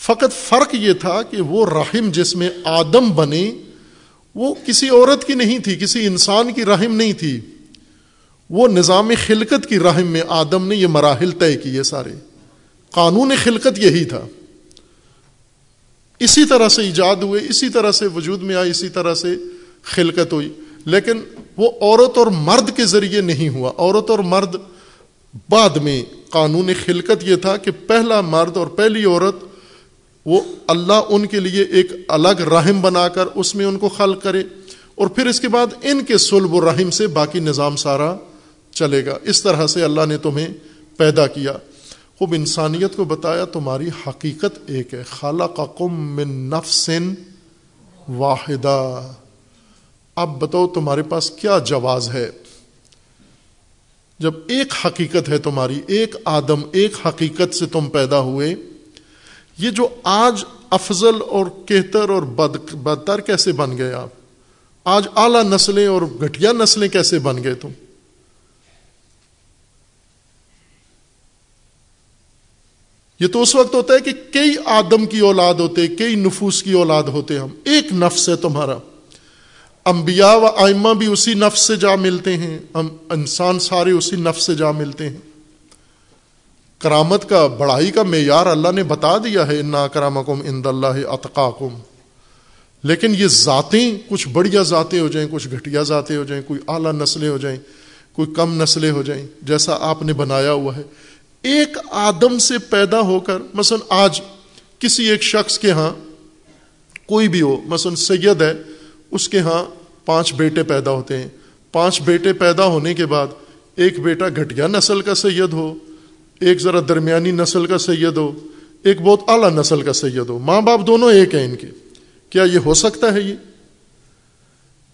فقط فرق یہ تھا کہ وہ رحم جس میں آدم بنے وہ کسی عورت کی نہیں تھی، کسی انسان کی رحم نہیں تھی۔ وہ نظام خلقت کی رحم میں آدم نے یہ مراحل طے کیے سارے۔ قانون خلقت یہی تھا۔ اسی طرح سے ایجاد ہوئے، اسی طرح سے وجود میں آئی اسی طرح سے خلقت ہوئی۔ لیکن وہ عورت اور مرد کے ذریعے نہیں ہوا۔ عورت اور مرد بعد میں قانون خلقت یہ تھا کہ پہلا مرد اور پہلی عورت وہ اللہ ان کے لیے ایک الگ رحم بنا کر اس میں ان کو خلق کرے اور پھر اس کے بعد ان کے سلب و رحم سے باقی نظام سارا چلے گا۔ اس طرح سے اللہ نے تمہیں پیدا کیا۔ خوب انسانیت کو بتایا، تمہاری حقیقت ایک ہے۔ خالہ کا کم من نفسن واحدہ۔ اب بتاؤ تمہارے پاس کیا جواز ہے؟ جب ایک حقیقت ہے تمہاری، ایک آدم ایک حقیقت سے تم پیدا ہوئے یہ جو آج افضل اور کہتر اور بد بدتر کیسے بن گئے آپ؟ آج اعلی نسلیں اور گھٹیا نسلیں کیسے بن گئے تم؟ یہ تو اس وقت ہوتا ہے کہ کئی آدم کی اولاد ہوتے، کئی نفوس کی اولاد ہوتے ہم، ایک نفس ہے تمہارا۔ انبیاء و آئمہ بھی اسی نفس سے جا ملتے ہیں، ہم انسان سارے اسی نفس سے جا ملتے ہیں۔ کرامت کا بڑائی کا معیار اللہ نے بتا دیا ہے، انا کرامکم اند اللہ اطقاکم لیکن یہ ذاتیں کچھ بڑھیا ذاتیں ہو جائیں، کچھ گھٹیا ذاتیں ہو جائیں، کوئی اعلیٰ نسلیں ہو جائیں، کوئی کم نسلیں ہو جائیں، جیسا آپ نے بنایا ہوا ہے۔ ایک آدم سے پیدا ہو کر، مثلا آج کسی ایک شخص کے ہاں کوئی بھی ہو، مثلا سید ہے، اس کے ہاں پانچ بیٹے پیدا ہوتے ہیں۔ پانچ بیٹے پیدا ہونے کے بعد ایک بیٹا گھٹیا نسل کا سید ہو ایک ذرا درمیانی نسل کا سید ہو، ایک بہت اعلیٰ نسل کا سید ہو۔ ماں باپ دونوں ایک ہیں ان کے۔ کیا یہ ہو سکتا ہے یہ؟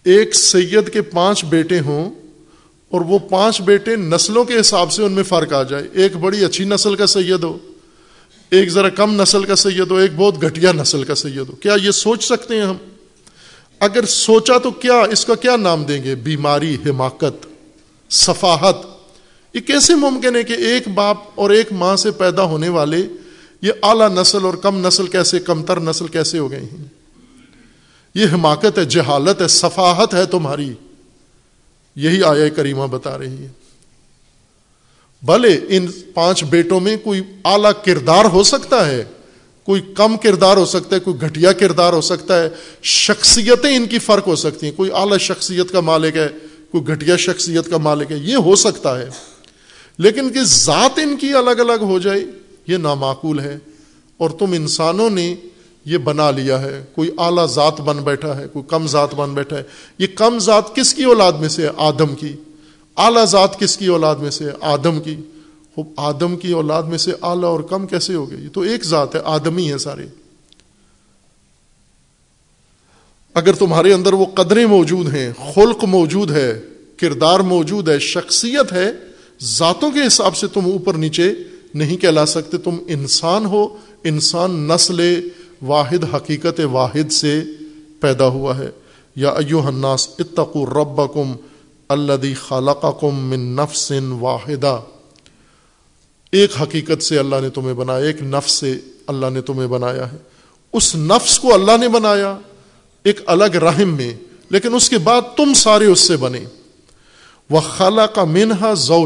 ایک سید کے پانچ بیٹے ہوں اور وہ پانچ بیٹے نسلوں کے حساب سے ان میں فرق آ جائے۔ ایک بڑی اچھی نسل کا سید ہو، ایک ذرا کم نسل کا سید ہو، ایک بہت گھٹیا نسل کا سید ہو۔ کیا یہ سوچ سکتے ہیں ہم؟ اگر سوچا تو کیا، اس کا کیا نام دیں گے؟ بیماری، حماقت، صفاحت۔ یہ کیسے ممکن ہے کہ ایک باپ اور ایک ماں سے پیدا ہونے والے یہ اعلیٰ نسل اور کم نسل کیسے، کمتر نسل کیسے ہو گئے ہیں؟ یہ حماقت ہے، جہالت ہے، صفاحت ہے تمہاری۔ یہی آیا کریمہ بتا رہی ہے۔ بھلے ان پانچ بیٹوں میں کوئی اعلی کردار ہو سکتا ہے؟ کوئی کم کردار ہو سکتا ہے، کوئی گھٹیا کردار ہو سکتا ہے؟ شخصیتیں ان کی فرق ہو سکتی ہیں۔ کوئی اعلی شخصیت کا مالک ہے، کوئی گھٹیا شخصیت کا مالک ہے۔ یہ ہو سکتا ہے۔ لیکن کہ ذات ان کی الگ الگ ہو جائے یہ نامعقول ہے اور تم انسانوں نے یہ بنا لیا ہے۔ کوئی اعلیٰ ذات بن بیٹھا ہے، کوئی کم ذات بن بیٹھا ہے۔ یہ کم ذات کس کی اولاد میں سے ہے؟ آدم کی۔ اعلیٰ ذات کس کی اولاد میں سے ہے؟ آدم کی۔ آدم کی اولاد میں سے اعلیٰ اور کم کیسے ہو گئی؟ تو ایک ذات ہے آدمی ہے سارے۔ اگر تمہارے اندر وہ قدریں موجود ہیں، خلق موجود ہے، کردار موجود ہے، شخصیت ہے ذاتوں کے حساب سے تم اوپر نیچے نہیں کہلا سکتے، تم انسان ہو، انسان نسل واحد، حقیقت واحد سے پیدا ہوا ہے۔ یا ایو الناس اتقو ربکم الذی خلقکم من نفس واحدہ۔ ایک حقیقت سے اللہ نے تمہیں بنایا، ایک نفس سے اللہ نے تمہیں بنایا ہے۔ اس نفس کو اللہ نے بنایا، ایک الگ رحم میں، لیکن اس کے بعد تم سارے اس سے بنے۔ وہ خالہ کا منہا زو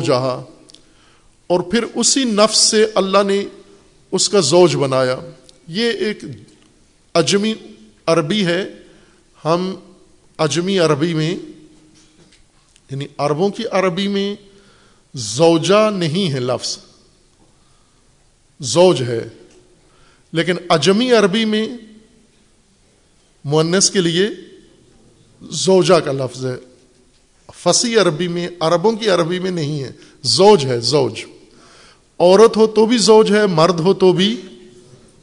اور پھر اسی نفس سے اللہ نے اس کا زوج بنایا۔ یہ ایک اجمی عربی ہے۔ ہم اجمی عربی میں یعنی عربوں کی عربی میں زوجہ نہیں ہے لفظ۔ زوج ہے۔ لیکن اجمی عربی میں مونس کے لیے زوجہ کا لفظ ہے۔ فصیح عربی میں، عربوں کی عربی میں نہیں ہے، زوج ہے، زوج۔ عورت ہو تو بھی زوج ہے، مرد ہو تو بھی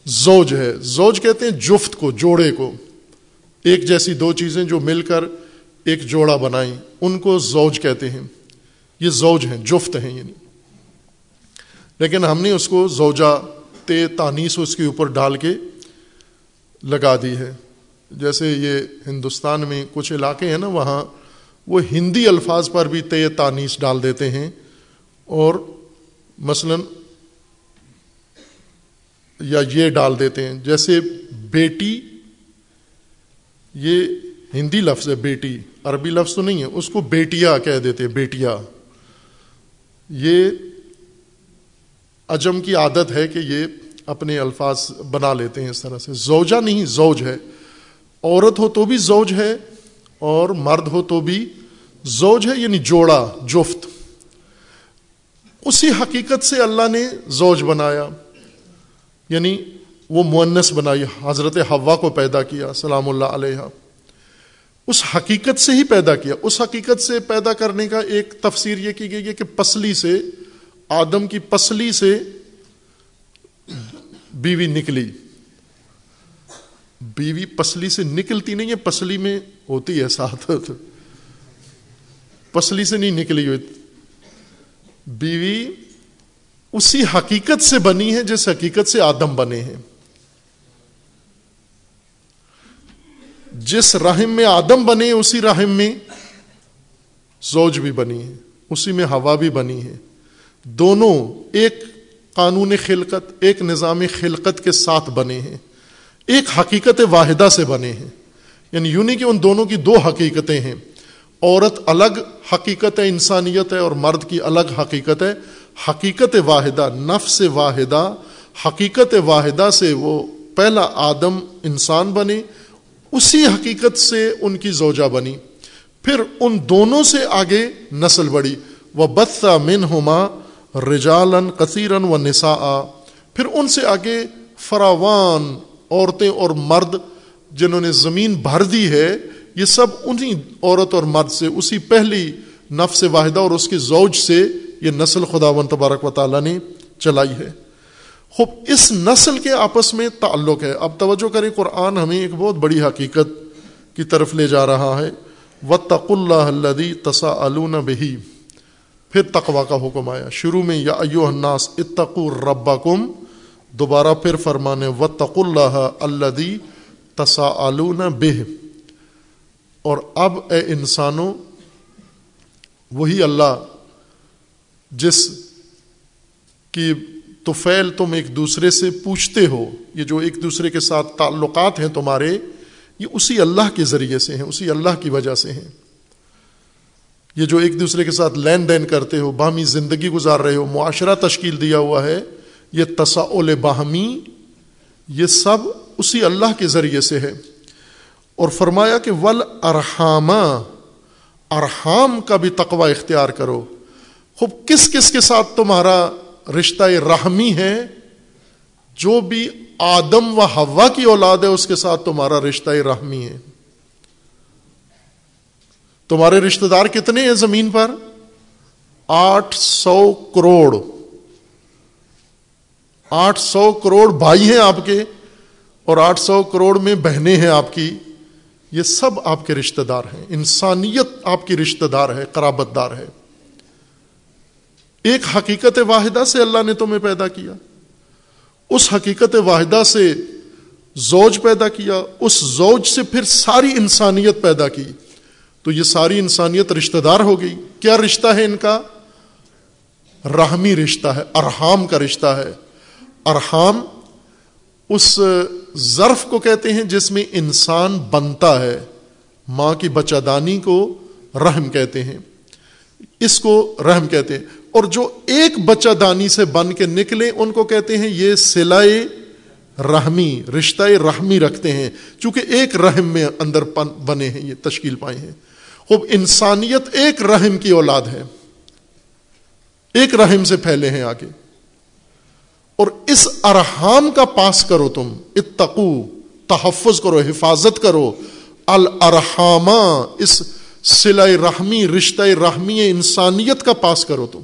زوج ہے۔ زوج کہتے ہیں جفت کو، جوڑے کو۔ ایک جیسی دو چیزیں جو مل کر ایک جوڑا بنائیں، ان کو زوج کہتے ہیں۔ یہ زوج ہیں، جفت ہیں یعنی۔ لیکن ہم نے اس کو زوجہ، تے تانیس اس کے اوپر ڈال کے لگا دی ہے۔ جیسے یہ ہندوستان میں کچھ علاقے ہیں نا، وہاں وہ ہندی الفاظ پر بھی تے تانیس ڈال دیتے ہیں اور مثلا یا یہ ڈال دیتے ہیں، جیسے بیٹی، یہ ہندی لفظ ہے بیٹی، عربی لفظ تو نہیں ہے، اس کو بیٹیا کہہ دیتے ہیں، بیٹیا۔ یہ اجم کی عادت ہے کہ یہ اپنے الفاظ بنا لیتے ہیں اس طرح سے۔ زوجہ نہیں، زوج ہے۔ عورت ہو تو بھی زوج ہے اور مرد ہو تو بھی زوج ہے یعنی جوڑا، جفت۔ اسی حقیقت سے اللہ نے زوج بنایا یعنی وہ مونس بنائی، حضرت ہوا کو پیدا کیا، سلام اللہ علیہ اس حقیقت سے ہی پیدا کیا۔ اس حقیقت سے پیدا کرنے کا ایک تفسیر یہ کی گئی ہے کہ پسلی سے، آدم کی پسلی سے بیوی نکلی۔ بیوی پسلی سے نکلتی نہیں ہے، پسلی میں ہوتی ہے ساتھ۔ پسلی سے نہیں نکلی ہوئی۔ بیوی اسی حقیقت سے بنی ہے جس حقیقت سے آدم بنے ہیں۔ جس رحم میں آدم بنے، اسی رحم میں زوج بھی بنی ہے، اسی میں ہوا بھی بنی ہے۔ دونوں ایک قانون خلقت، ایک نظام خلقت کے ساتھ بنے ہیں۔ ایک حقیقت واحدہ سے بنے ہیں۔ یعنی یونی کہ ان دونوں کی دو حقیقتیں ہیں۔ عورت الگ حقیقت انسانیت ہے اور مرد کی الگ حقیقت ہے۔ حقیقت واحدہ، نفس واحدہ، حقیقت واحدہ سے وہ پہلا آدم انسان بنے، اسی حقیقت سے ان کی زوجہ بنی۔ پھر ان دونوں سے آگے نسل بڑی وہ بدسا من ہوما رجالن کثیرن و نسا پھر ان سے آگے فراوان عورتیں اور مرد جنہوں نے زمین بھر دی ہے۔ یہ سب انہی عورت اور مرد سے، اسی پہلی نفس واحدہ اور اس کے زوج سے یہ نسل خدا و تبارک و تعالیٰ نے چلائی ہے۔ خوب، اس نسل کے آپس میں تعلق ہے۔ اب توجہ کریں، قرآن ہمیں ایک بہت بڑی حقیقت کی طرف لے جا رہا ہے۔ و تق اللہ تسا بہی پھر تقوا کا حکم آیا۔ شروع میں، یا ایو الناس اتقو ربا کم دوبارہ پھر فرمانے و تق اللہ اللہ تسا بہ اور اب اے انسانوں، وہی اللہ جس کی توفیل تم ایک دوسرے سے پوچھتے ہو، یہ جو ایک دوسرے کے ساتھ تعلقات ہیں تمہارے، یہ اسی اللہ کے ذریعے سے ہیں، اسی اللہ کی وجہ سے ہیں۔ یہ جو ایک دوسرے کے ساتھ لین دین کرتے ہو، باہمی زندگی گزار رہے ہو، معاشرہ تشکیل دیا ہوا ہے، یہ تصاول باہمی، یہ سب اسی اللہ کے ذریعے سے ہے اور فرمایا کہ ول ارحامہ ارحام کا بھی تقوی اختیار کرو۔ خوب، کس کس کے ساتھ تمہارا رشتہ رحمی ہے؟ جو بھی آدم و ہوا کی اولاد ہے، اس کے ساتھ تمہارا رشتہ رحمی ہے۔ تمہارے رشتہ دار کتنے ہیں زمین پر؟ آٹھ سو کروڑ۔ آٹھ سو کروڑ بھائی ہیں آپ کے، اور آٹھ سو کروڑ میں بہنیں ہیں آپ کی۔ یہ سب آپ کے رشتہ دار ہیں۔ انسانیت آپ کی رشتہ دار ہے، قرابت دار ہے۔ ایک حقیقت واحدہ سے اللہ نے تمہیں پیدا کیا۔ اس حقیقت واحدہ سے زوج پیدا کیا۔ اس زوج سے پھر ساری انسانیت پیدا کی۔ تو یہ ساری انسانیت رشتہ دار ہو گئی۔ کیا رشتہ ہے ان کا؟ رحمی رشتہ ہے، ارحام کا رشتہ ہے۔ ارحام اس ظرف کو کہتے ہیں جس میں انسان بنتا ہے، ماں کی بچہ دانی کو رحم کہتے ہیں۔ اس کو رحم کہتے ہیں۔ اور جو ایک بچہ دانی سے بن کے نکلے، ان کو کہتے ہیں یہ سلائے رحمی، رشتہ رحمی رکھتے ہیں۔ چونکہ ایک رحم میں اندر بنے ہیں، یہ تشکیل پائے ہیں۔ خوب، انسانیت ایک رحم کی اولاد ہے۔ ایک رحم سے پھیلے ہیں آگے۔ اور اس ارحام کا پاس کرو تم، اتقو، تحفظ کرو، حفاظت کرو۔ الرحامہ اس سلا رحمی رشتہ رحمی انسانیت کا پاس کرو تم۔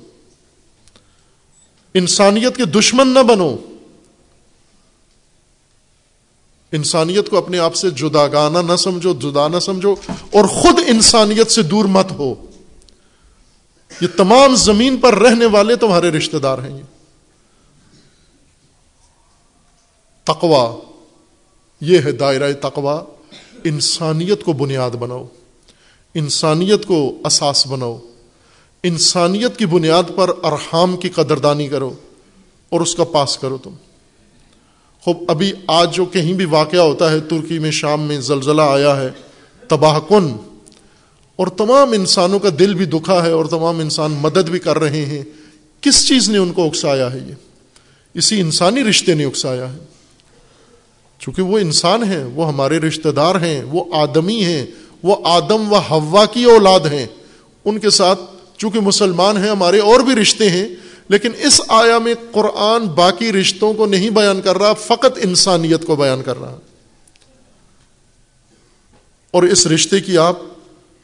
انسانیت کے دشمن نہ بنو۔ انسانیت کو اپنے آپ سے جدا گانا نہ سمجھو، جدا نہ سمجھو، اور خود انسانیت سے دور مت ہو۔ یہ تمام زمین پر رہنے والے تمہارے رشتہ دار ہیں۔ یہ تقوا یہ ہے دائرہ تقوا انسانیت کو بنیاد بناؤ، انسانیت کو اساس بناؤ، انسانیت کی بنیاد پر ارحام کی قدردانی کرو اور اس کا پاس کرو تم۔ خوب، ابھی آج جو کہیں بھی واقعہ ہوتا ہے، ترکی میں شام میں زلزلہ آیا ہے، تباہ کن، اور تمام انسانوں کا دل بھی دکھا ہے اور تمام انسان مدد بھی کر رہے ہیں، کس چیز نے ان کو اکسایا ہے یہ؟ اسی انسانی رشتے نے اکسایا ہے۔ چونکہ وہ انسان ہیں، وہ ہمارے رشتہ دار ہیں، وہ آدمی ہیں، وہ آدم و ہوا کی اولاد ہیں۔ ان کے ساتھ چونکہ مسلمان ہیں، ہمارے اور بھی رشتے ہیں، لیکن اس آیا میں قرآن باقی رشتوں کو نہیں بیان کر رہا، فقط انسانیت کو بیان کر رہا۔ اور اس رشتے کی آپ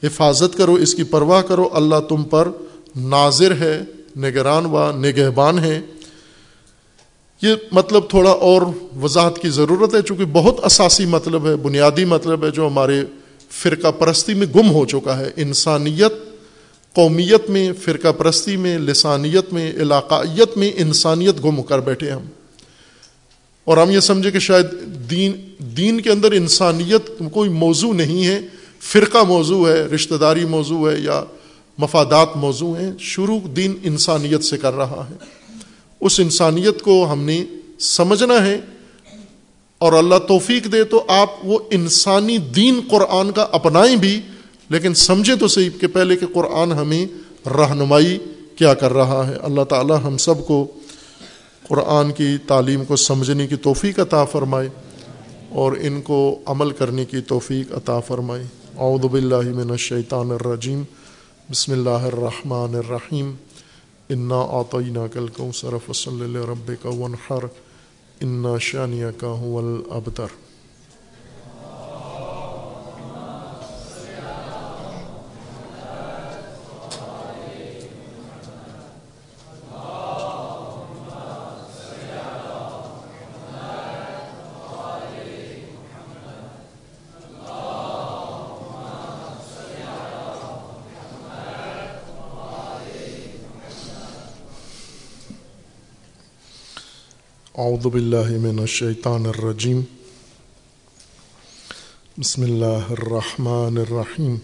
حفاظت کرو، اس کی پرواہ کرو، اللہ تم پر ناظر ہے، نگران و نگہبان ہے۔ یہ مطلب تھوڑا اور وضاحت کی ضرورت ہے، چونکہ بہت اساسی مطلب ہے، بنیادی مطلب ہے جو ہمارے فرقہ پرستی میں گم ہو چکا ہے۔ انسانیت، قومیت میں، فرقہ پرستی میں، لسانیت میں، علاقائیت میں انسانیت گم کر بیٹھے ہم۔ اور ہم یہ سمجھے کہ شاید دین دین کے اندر انسانیت کوئی موضوع نہیں ہے۔ فرقہ موضوع ہے رشتہ داری موضوع ہے یا مفادات موضوع ہیں۔ شروع دین انسانیت سے کر رہا ہے۔ اس انسانیت کو ہم نے سمجھنا ہے اور اللہ توفیق دے تو آپ وہ انسانی دین قرآن کا اپنائیں بھی، لیکن سمجھے تو صحیح کہ پہلے کہ قرآن ہمیں رہنمائی کیا کر رہا ہے۔ اللہ تعالی ہم سب کو قرآن کی تعلیم کو سمجھنے کی توفیق عطا فرمائے اور ان کو عمل کرنے کی توفیق عطا فرمائے۔ اعوذ باللہ من الشیطان الرجیم۔ بسم اللہ الرحمن الرحیم۔ انا آطینہ کل کو صرف صلی اللہ رب کا ونحر انا شانیہ کا هو الابتر اعوذ باللہ من الشیطان الرجیم بسم اللہ الرحمن الرحیم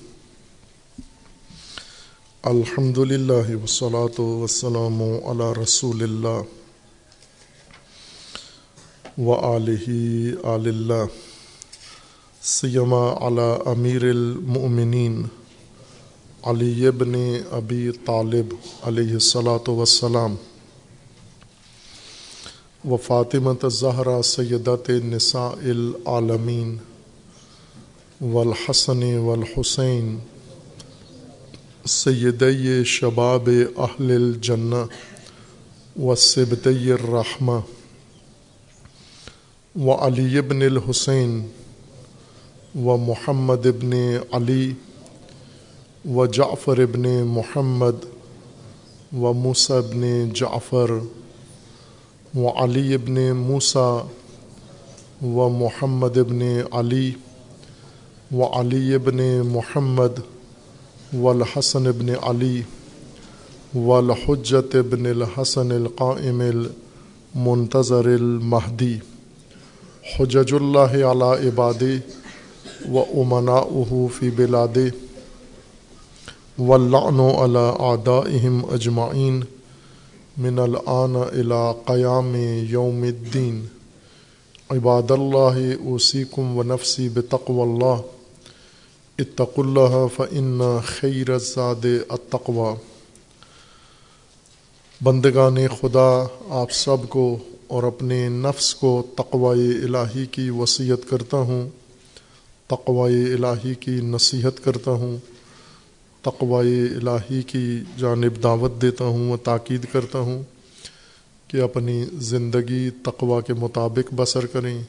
الحمد للہ وسلاۃ وسلام علی رسول اللہ و علیہ آل اللہ سیما علی امیر المؤمنین علی ابن ابی طالب علیہ الصلاۃ وسلام و فاطمت زہرا سیدت نساء العالمین والحسن والحسین سید شباب اہل الجنہ و سبت الرحمہ و علی ابن الحسین و محمد ابن علی و جعفر ابن محمد و ابن جعفر و علی ابن موسا و محمد ابن علی و علی ابن محمد و الحسن ابن علی و الحجت ابن الحسن القائم المنتظر المہدی حجج اللہ علی عباد و امنا فی بلاد و لعن علی اعدائهم اجمعین من الآن الى قیام یوم الدین. عباد اللہ اوسیکم و نفسی بتقو اللہ. اتق اللہ فن خیر زاد التقوی. بندگان خدا، آپ سب کو اور اپنے نفس کو تقوی الہی کی وصیت کرتا ہوں، تقوی الہی کی نصیحت کرتا ہوں۔ تقوی الہی کی جانب دعوت دیتا ہوں و تاکید کرتا ہوں کہ اپنی زندگی تقوا کے مطابق بسر کریں،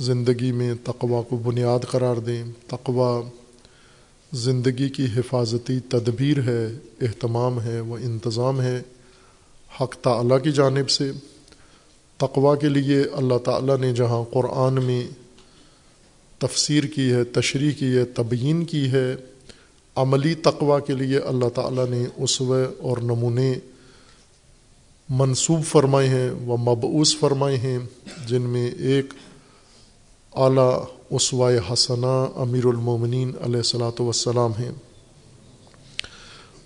زندگی میں تقوا کو بنیاد قرار دیں۔ تقوا زندگی کی حفاظتی تدبیر ہے، اہتمام ہے وہ انتظام ہے۔ حق تعلیٰ کی جانب سے۔ تقوا کے لیے اللہ تعالیٰ نے جہاں قرآن میں تفسیر کی ہے، تشریح کی ہے، تبیین کی ہے عملی تقوا کے لیے اللہ تعالیٰ نے اسوے اور نمونے منصوب فرمائے ہیں و مبعوث فرمائے ہیں، جن میں ایک اعلیٰ اسوائے حسنہ امیر المومنین علیہ السلاۃ وسلام ہیں۔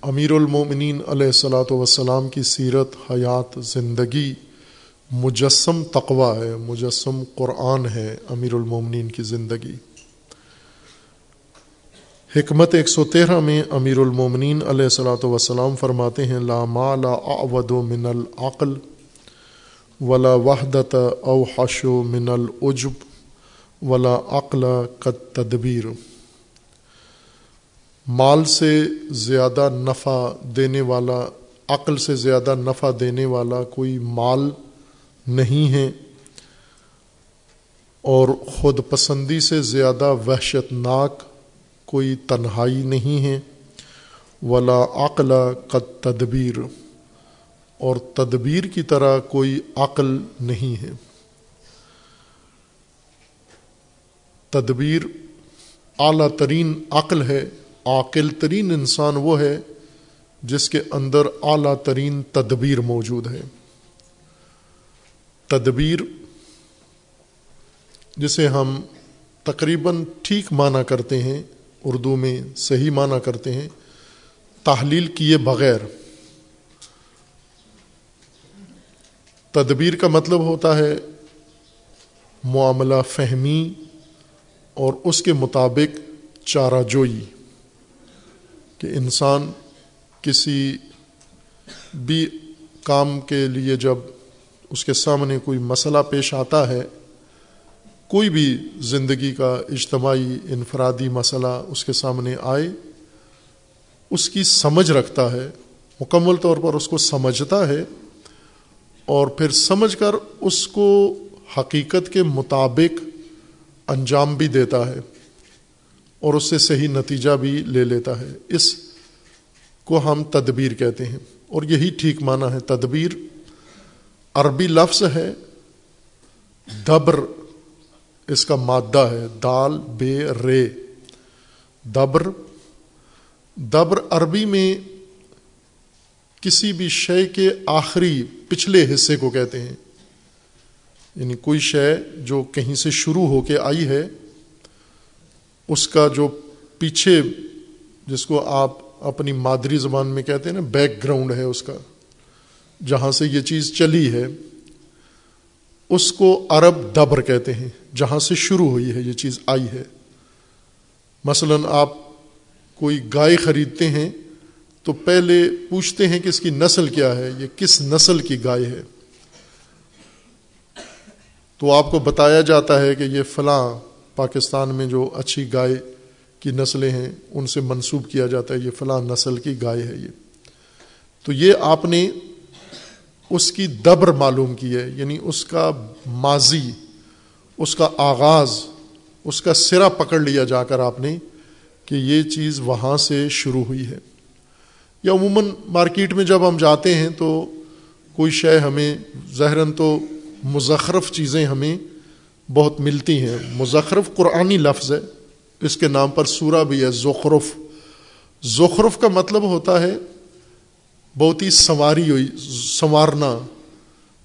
امیر المومنین علیہ السلاۃ وسلام کی سیرت حیات زندگی مجسم تقوا ہے، مجسم قرآن ہے امیر المومنین کی زندگی۔ حکمت ایک سو تیرہ میں امیر المومنین علیہ السلاۃ وسلام فرماتے ہیں، لا ما لا اعود من العقل ولا وحدت او حشو من العجب ولا عقل قد تدبیر مال سے زیادہ نفع دینے والا، عقل سے زیادہ نفع دینے والا کوئی مال نہیں ہے اور خود پسندی سے زیادہ وحشت ناک کوئی تنہائی نہیں ہے۔ ولا عقل قد تدبیر اور تدبیر کی طرح کوئی عقل نہیں ہے۔ تدبیر اعلیٰ ترین عقل ہے، عاقل ترین انسان وہ ہے جس کے اندر اعلیٰ ترین تدبیر موجود ہے۔ تدبیر جسے ہم تقریباً ٹھیک معنی کرتے ہیں اردو میں صحیح معنی کرتے ہیں۔ تحلیل کیے بغیر۔ تدبیر کا مطلب ہوتا ہے معاملہ فہمی اور اس کے مطابق چارہ جوئی۔ کہ انسان کسی بھی کام کے لیے جب اس کے سامنے کوئی مسئلہ پیش آتا ہے کوئی بھی زندگی کا اجتماعی انفرادی مسئلہ اس کے سامنے آئے، اس کی سمجھ رکھتا ہے، مکمل طور پر اس کو سمجھتا ہے اور پھر سمجھ کر اس کو حقیقت کے مطابق انجام بھی دیتا ہے اور اس سے صحیح نتیجہ بھی لے لیتا ہے۔ اس کو ہم تدبیر کہتے ہیں اور یہی ٹھیک معنی ہے۔ تدبیر عربی لفظ ہے، دبر اس کا مادہ ہے دال بے رے۔ دبر۔ دبر عربی میں کسی بھی شے کے آخری پچھلے حصے کو کہتے ہیں۔ یعنی کوئی شے جو کہیں سے شروع ہو کے آئی ہے، اس کا جو پیچھے جس کو آپ اپنی مادری زبان میں کہتے ہیں نا بیک گراؤنڈ ہے اس کا، جہاں سے یہ چیز چلی ہے۔ اس کو عرب دبر کہتے ہیں، جہاں سے شروع ہوئی ہے، یہ چیز آئی ہے۔ مثلا آپ کوئی گائے خریدتے ہیں تو پہلے پوچھتے ہیں کہ اس کی نسل کیا ہے، یہ کس نسل کی گائے ہے؟ تو آپ کو بتایا جاتا ہے کہ یہ فلاں پاکستان میں جو اچھی گائے کی نسلیں ہیں، ان سے منسوب کیا جاتا ہے، یہ فلاں نسل کی گائے ہے یہ۔ تو یہ آپ نے اس کی دبر معلوم کی ہے یعنی اس کا ماضی، اس کا آغاز، اس کا سرا پکڑ لیا جا کر آپ نے کہ یہ چیز وہاں سے شروع ہوئی ہے۔ یا عموماً مارکیٹ میں جب ہم جاتے ہیں تو کوئی شے ہمیں ظاہراً تو مزخرف چیزیں ہمیں بہت ملتی ہیں۔ مزخرف قرآنی لفظ ہے، اس کے نام پر سورہ بھی ہے، زخرف۔ زخرف کا مطلب ہوتا ہے بہت ہی سنواری ہوئی، سنوارنا،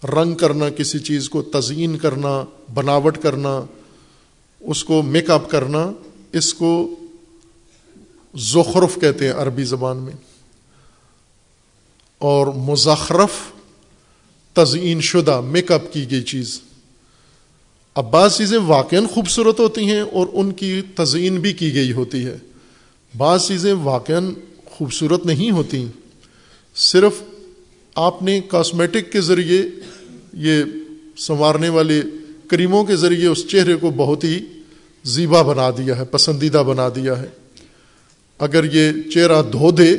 رنگ کرنا، کسی چیز کو تزئین کرنا، بناوٹ کرنا، اس کو میک اپ کرنا، اس کو زخرف کہتے ہیں عربی زبان میں۔ اور مزخرف، تزئین شدہ میک اپ کی گئی چیز۔ اب بعض چیزیں واقع خوبصورت ہوتی ہیں اور ان کی تزئین بھی کی گئی ہوتی ہے۔ بعض چیزیں واقع خوبصورت نہیں ہوتی۔ صرف آپ نے کاسمیٹک کے ذریعے یہ سنوارنے والے کریموں کے ذریعے اس چہرے کو بہت ہی زیبا بنا دیا ہے، پسندیدہ بنا دیا ہے۔ اگر یہ چہرہ دھو دے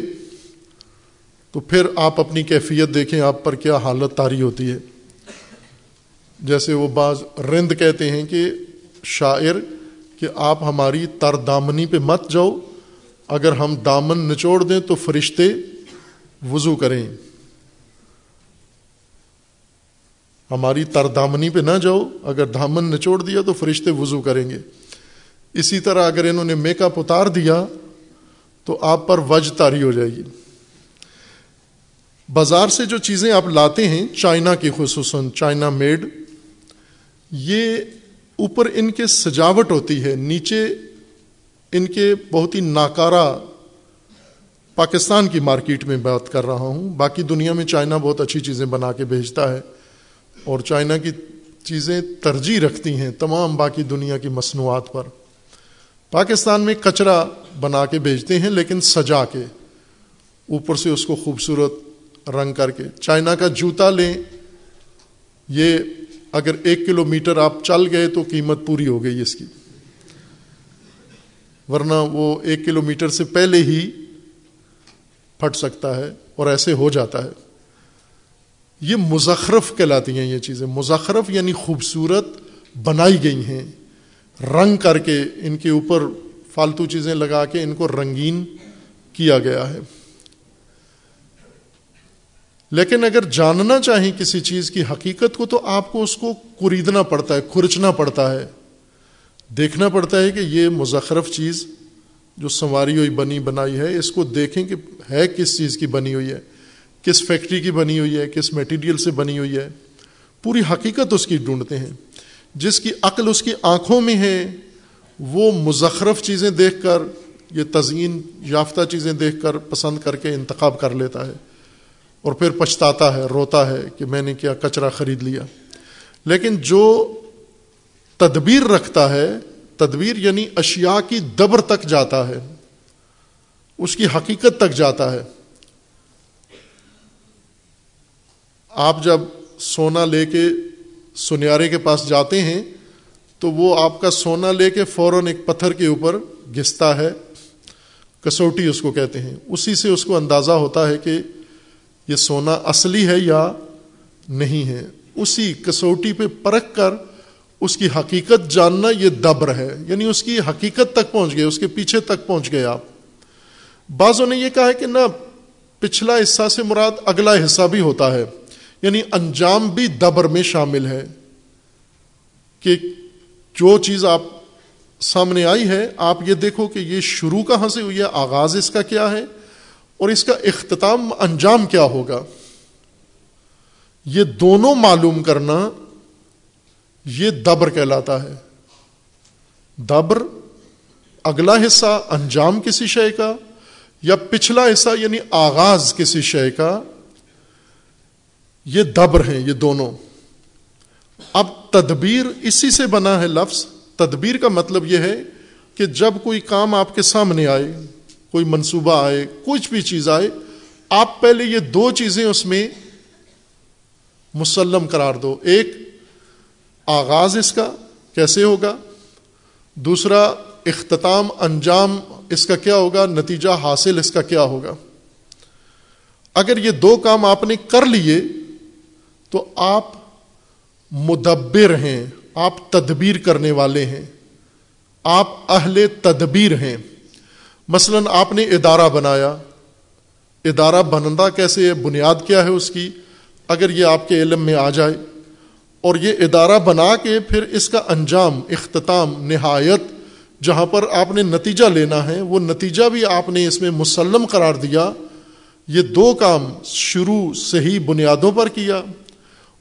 تو پھر آپ اپنی کیفیت دیکھیں آپ پر کیا حالت تاری ہوتی ہے۔ جیسے وہ بعض رند کہتے ہیں کہ شاعر کہ آپ ہماری تر دامنی پہ مت جاؤ، اگر ہم دامن نچوڑ دیں تو فرشتے وضو کریں۔ ہماری تردامنی پہ نہ جاؤ۔ اگر دامن نچوڑ دیا تو فرشتے وضو کریں گے۔ اسی طرح اگر انہوں نے میک اپ اتار دیا تو آپ پر وج تاری ہو جائے گی۔ بازار سے جو چیزیں آپ لاتے ہیں، چائنا کی خصوصاً، چائنا میڈ، یہ اوپر ان کے سجاوٹ ہوتی ہے۔ نیچے ان کے بہت ہی ناکارہ پاکستان کی مارکیٹ میں بات کر رہا ہوں۔ باقی دنیا میں چائنا بہت اچھی چیزیں بنا کے بھیجتا ہے اور چائنا کی چیزیں ترجیح رکھتی ہیں تمام باقی دنیا کی مصنوعات پر۔ پاکستان میں کچرا بنا کے بیچتے ہیں لیکن سجا کے۔ اوپر سے اس کو خوبصورت رنگ کر کے۔ چائنا کا جوتا لیں۔ یہ اگر ایک کلو میٹر آپ چل گئے تو قیمت پوری ہو گئی اس کی۔ ورنہ وہ ایک کلو میٹر سے پہلے ہی پھٹ سکتا ہے اور ایسے ہو جاتا ہے۔ یہ مزخرف کہلاتی ہیں یہ چیزیں۔ مزخرف یعنی خوبصورت بنائی گئی ہیں۔ رنگ کر کے ان کے اوپر فالتو چیزیں لگا کے ان کو رنگین کیا گیا ہے۔ لیکن اگر جاننا چاہیں کسی چیز کی حقیقت کو تو آپ کو اس کو خریدنا پڑتا ہے، کھرچنا پڑتا ہے۔ دیکھنا پڑتا ہے کہ یہ مزخرف چیز جو سنواری ہوئی بنی بنائی ہے، اس کو دیکھیں کہ ہے کس چیز کی بنی ہوئی ہے، کس فیکٹری کی بنی ہوئی ہے، کس میٹیریل سے بنی ہوئی ہے۔ پوری حقیقت اس کی ڈھونڈتے ہیں۔ جس کی عقل اس کی آنکھوں میں ہے، وہ مزخرف چیزیں دیکھ کر، یہ تزئین یافتہ چیزیں دیکھ کر پسند کر کے انتخاب کر لیتا ہے۔ اور پھر پچھتاتا ہے، روتا ہے کہ میں نے کیا کچرا خرید لیا۔ لیکن جو تدبیر رکھتا ہے تدبیر یعنی اشیاء کی دبر تک جاتا ہے، اس کی حقیقت تک جاتا ہے۔ آپ جب سونا لے کے سنیارے کے پاس جاتے ہیں، تو وہ آپ کا سونا لے کے فوراً ایک پتھر کے اوپر گھستا ہے، کسوٹی اس کو کہتے ہیں۔ اسی سے اس کو اندازہ ہوتا ہے کہ یہ سونا اصلی ہے یا نہیں ہے۔ اسی کسوٹی پہ پرکھ کر اس کی حقیقت جاننا یہ دبر ہے یعنی اس کی حقیقت تک پہنچ گئے، اس کے پیچھے تک پہنچ گئے آپ۔ بعضوں نے یہ کہا ہے کہ نہ، پچھلا حصہ سے مراد اگلا حصہ بھی ہوتا ہے۔ یعنی انجام بھی دبر میں شامل ہے کہ جو چیز آپ سامنے آئی ہے، آپ یہ دیکھو کہ یہ شروع کہاں سے ہوئی ہے، آغاز اس کا کیا ہے، اور اس کا اختتام انجام کیا ہوگا۔ یہ دونوں معلوم کرنا یہ دبر کہلاتا ہے۔ دبر اگلا حصہ انجام کسی شے کا یا پچھلا حصہ یعنی آغاز کسی شے کا، یہ دبر ہیں یہ دونوں۔ اب تدبیر اسی سے بنا ہے لفظ۔ تدبیر کا مطلب یہ ہے کہ جب کوئی کام آپ کے سامنے آئے، کوئی منصوبہ آئے، کچھ بھی چیز آئے، آپ پہلے یہ دو چیزیں اس میں مسلم قرار دو۔ ایک آغاز اس کا کیسے ہوگا؟ دوسرا، اختتام انجام اس کا کیا ہوگا؟ نتیجہ حاصل اس کا کیا ہوگا؟ اگر یہ دو کام آپ نے کر لیے، تو آپ مدبر ہیں، آپ تدبیر کرنے والے ہیں، آپ اہل تدبیر ہیں۔ مثلا آپ نے ادارہ بنایا، ادارہ بننا کیسے ہے؟ بنیاد کیا ہے اس کی؟ اگر یہ آپ کے علم میں آ جائے اور یہ ادارہ بنا کے پھر اس کا انجام، اختتام، نہایت جہاں پر آپ نے نتیجہ لینا ہے، وہ نتیجہ بھی آپ نے اس میں مسلم قرار دیا۔ یہ دو کام شروع صحیح بنیادوں پر کیا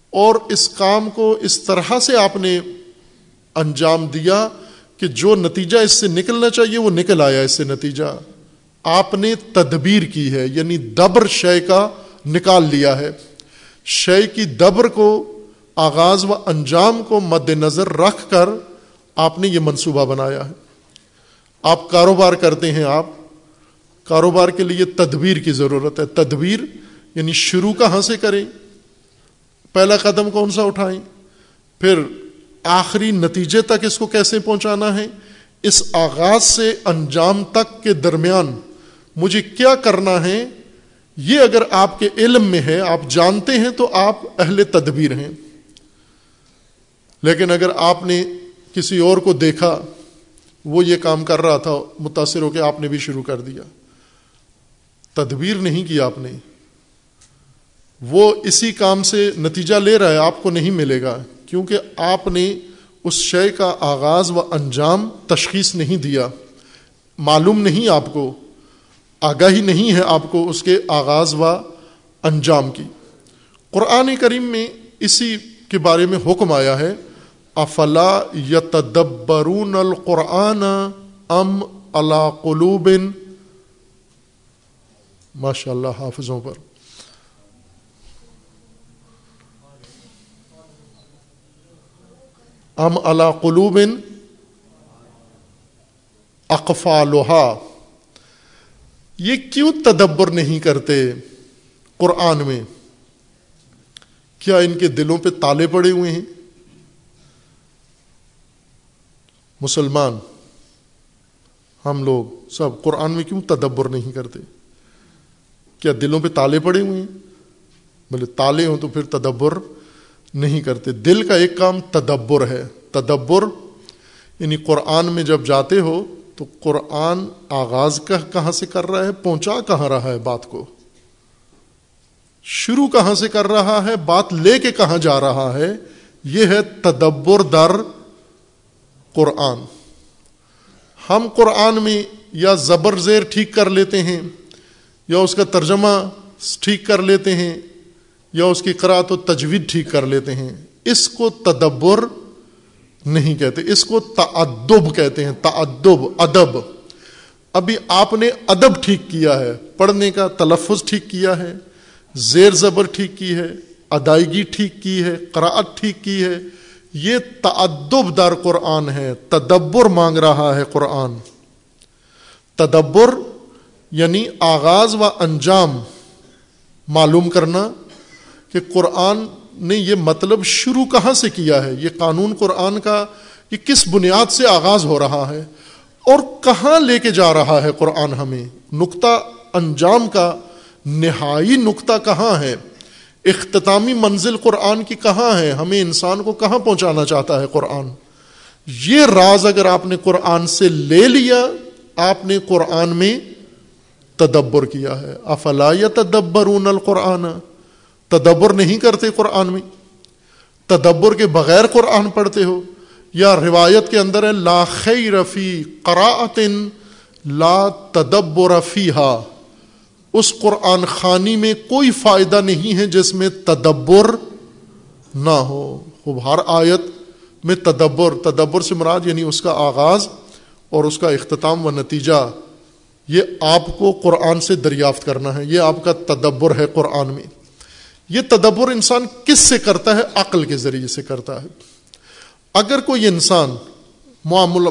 اور اس کام کو اس طرح سے آپ نے انجام دیا کہ جو نتیجہ اس سے نکلنا چاہیے، وہ نکل آیا اس سے نتیجہ۔ آپ نے تدبیر کی ہے یعنی دبر شے کا نکال لیا ہے۔ شے کی دبر کو آغاز و انجام کو مد نظر رکھ کر آپ نے یہ منصوبہ بنایا ہے۔ آپ کاروبار کرتے ہیں آپ۔ کاروبار کے لیے تدبیر کی ضرورت ہے۔ تدبیر یعنی شروع کہاں سے کریں؟ پہلا قدم کون سا اٹھائیں؟ پھر آخری نتیجے تک اس کو کیسے پہنچانا ہے؟ اس آغاز سے انجام تک کے درمیان مجھے کیا کرنا ہے؟ یہ اگر آپ کے علم میں ہے، آپ جانتے ہیں تو آپ اہل تدبیر ہیں۔ لیکن اگر آپ نے کسی اور کو دیکھا، وہ یہ کام کر رہا تھا، متاثر ہو کے آپ نے بھی شروع کر دیا۔ تدبیر نہیں کی آپ نے۔ وہ اسی کام سے نتیجہ لے رہا ہے، آپ کو نہیں ملے گا۔ کیونکہ آپ نے اس شے کا آغاز و انجام تشخیص نہیں دیا۔ معلوم نہیں آپ کو، آگاہی نہیں ہے آپ کو اس کے آغاز و انجام کی۔ قرآن کریم میں اسی کے بارے میں حکم آیا ہے۔ افلا یتدبرون القرآن ام اللہ قلوب ماشاء اللہ حافظوں پر۔ ام اللہ قلوب اقفا لوہا یہ کیوں تدبر نہیں کرتے قرآن میں؟ کیا ان کے دلوں پہ تالے پڑے ہوئے ہیں؟ مسلمان۔ ہم لوگ سب قرآن میں کیوں تدبر نہیں کرتے؟ کیا دلوں پہ تالے پڑے ہوئے ہیں؟ بولے تالے ہوں تو پھر تدبر نہیں کرتے۔ دل کا ایک کام تدبر ہے۔ تدبر یعنی قرآن میں جب جاتے ہو تو قرآن آغاز کا کہاں سے کر رہا ہے؟ پہنچا کہاں رہا ہے بات کو؟ شروع کہاں سے کر رہا ہے؟ بات لے کے کہاں جا رہا ہے؟ یہ ہے تدبر در قرآن۔ ہم قرآن میں یا زبر زیر ٹھیک کر لیتے ہیں، یا اس کا ترجمہ ٹھیک کر لیتے ہیں، یا اس کی قرآت و تجوید ٹھیک کر لیتے ہیں۔ اس کو تدبر نہیں کہتے، اس کو تعدب کہتے ہیں، تعدب، ادب۔ ابھی آپ نے ادب ٹھیک کیا ہے، پڑھنے کا تلفظ ٹھیک کیا ہے، زیر زبر ٹھیک کی ہے، ادائیگی ٹھیک کی ہے قرآت ٹھیک کی ہے یہ تعدب دار قرآن ہے، تدبر مانگ رہا ہے قرآن۔ تدبر یعنی آغاز و انجام۔ معلوم کرنا کہ قرآن نے یہ مطلب شروع کہاں سے کیا ہے؟ یہ قانون قرآن کا یہ کس بنیاد سے آغاز ہو رہا ہے؟ اور کہاں لے کے جا رہا ہے قرآن ہمیں؟ نقطہ انجام کا نہائی نقطہ کہاں ہے؟ اختتامی منزل قرآن کی کہاں ہے؟ ہمیں انسان کو کہاں پہنچانا چاہتا ہے قرآن؟ یہ راز اگر آپ نے قرآن سے لے لیا، آپ نے قرآن میں تدبر کیا ہے۔ افلا یا تدبر القرآن؟ تدبر نہیں کرتے قرآن میں۔ تدبر کے بغیر قرآن پڑھتے ہو۔ یا روایت کے اندر ہے، لا خیر فی قراءت لا تدبر فیہا۔ اس قرآن خانی میں کوئی فائدہ نہیں ہے جس میں تدبر نہ ہو۔ خوب، ہر آیت میں تدبر تدبر سے مراد یعنی اس کا آغاز اور اس کا اختتام و نتیجہ۔ یہ آپ کو قرآن سے دریافت کرنا ہے، یہ آپ کا تدبر ہے قرآن میں۔ یہ تدبر انسان کس سے کرتا ہے؟ عقل کے ذریعے سے کرتا ہے۔ اگر کوئی انسان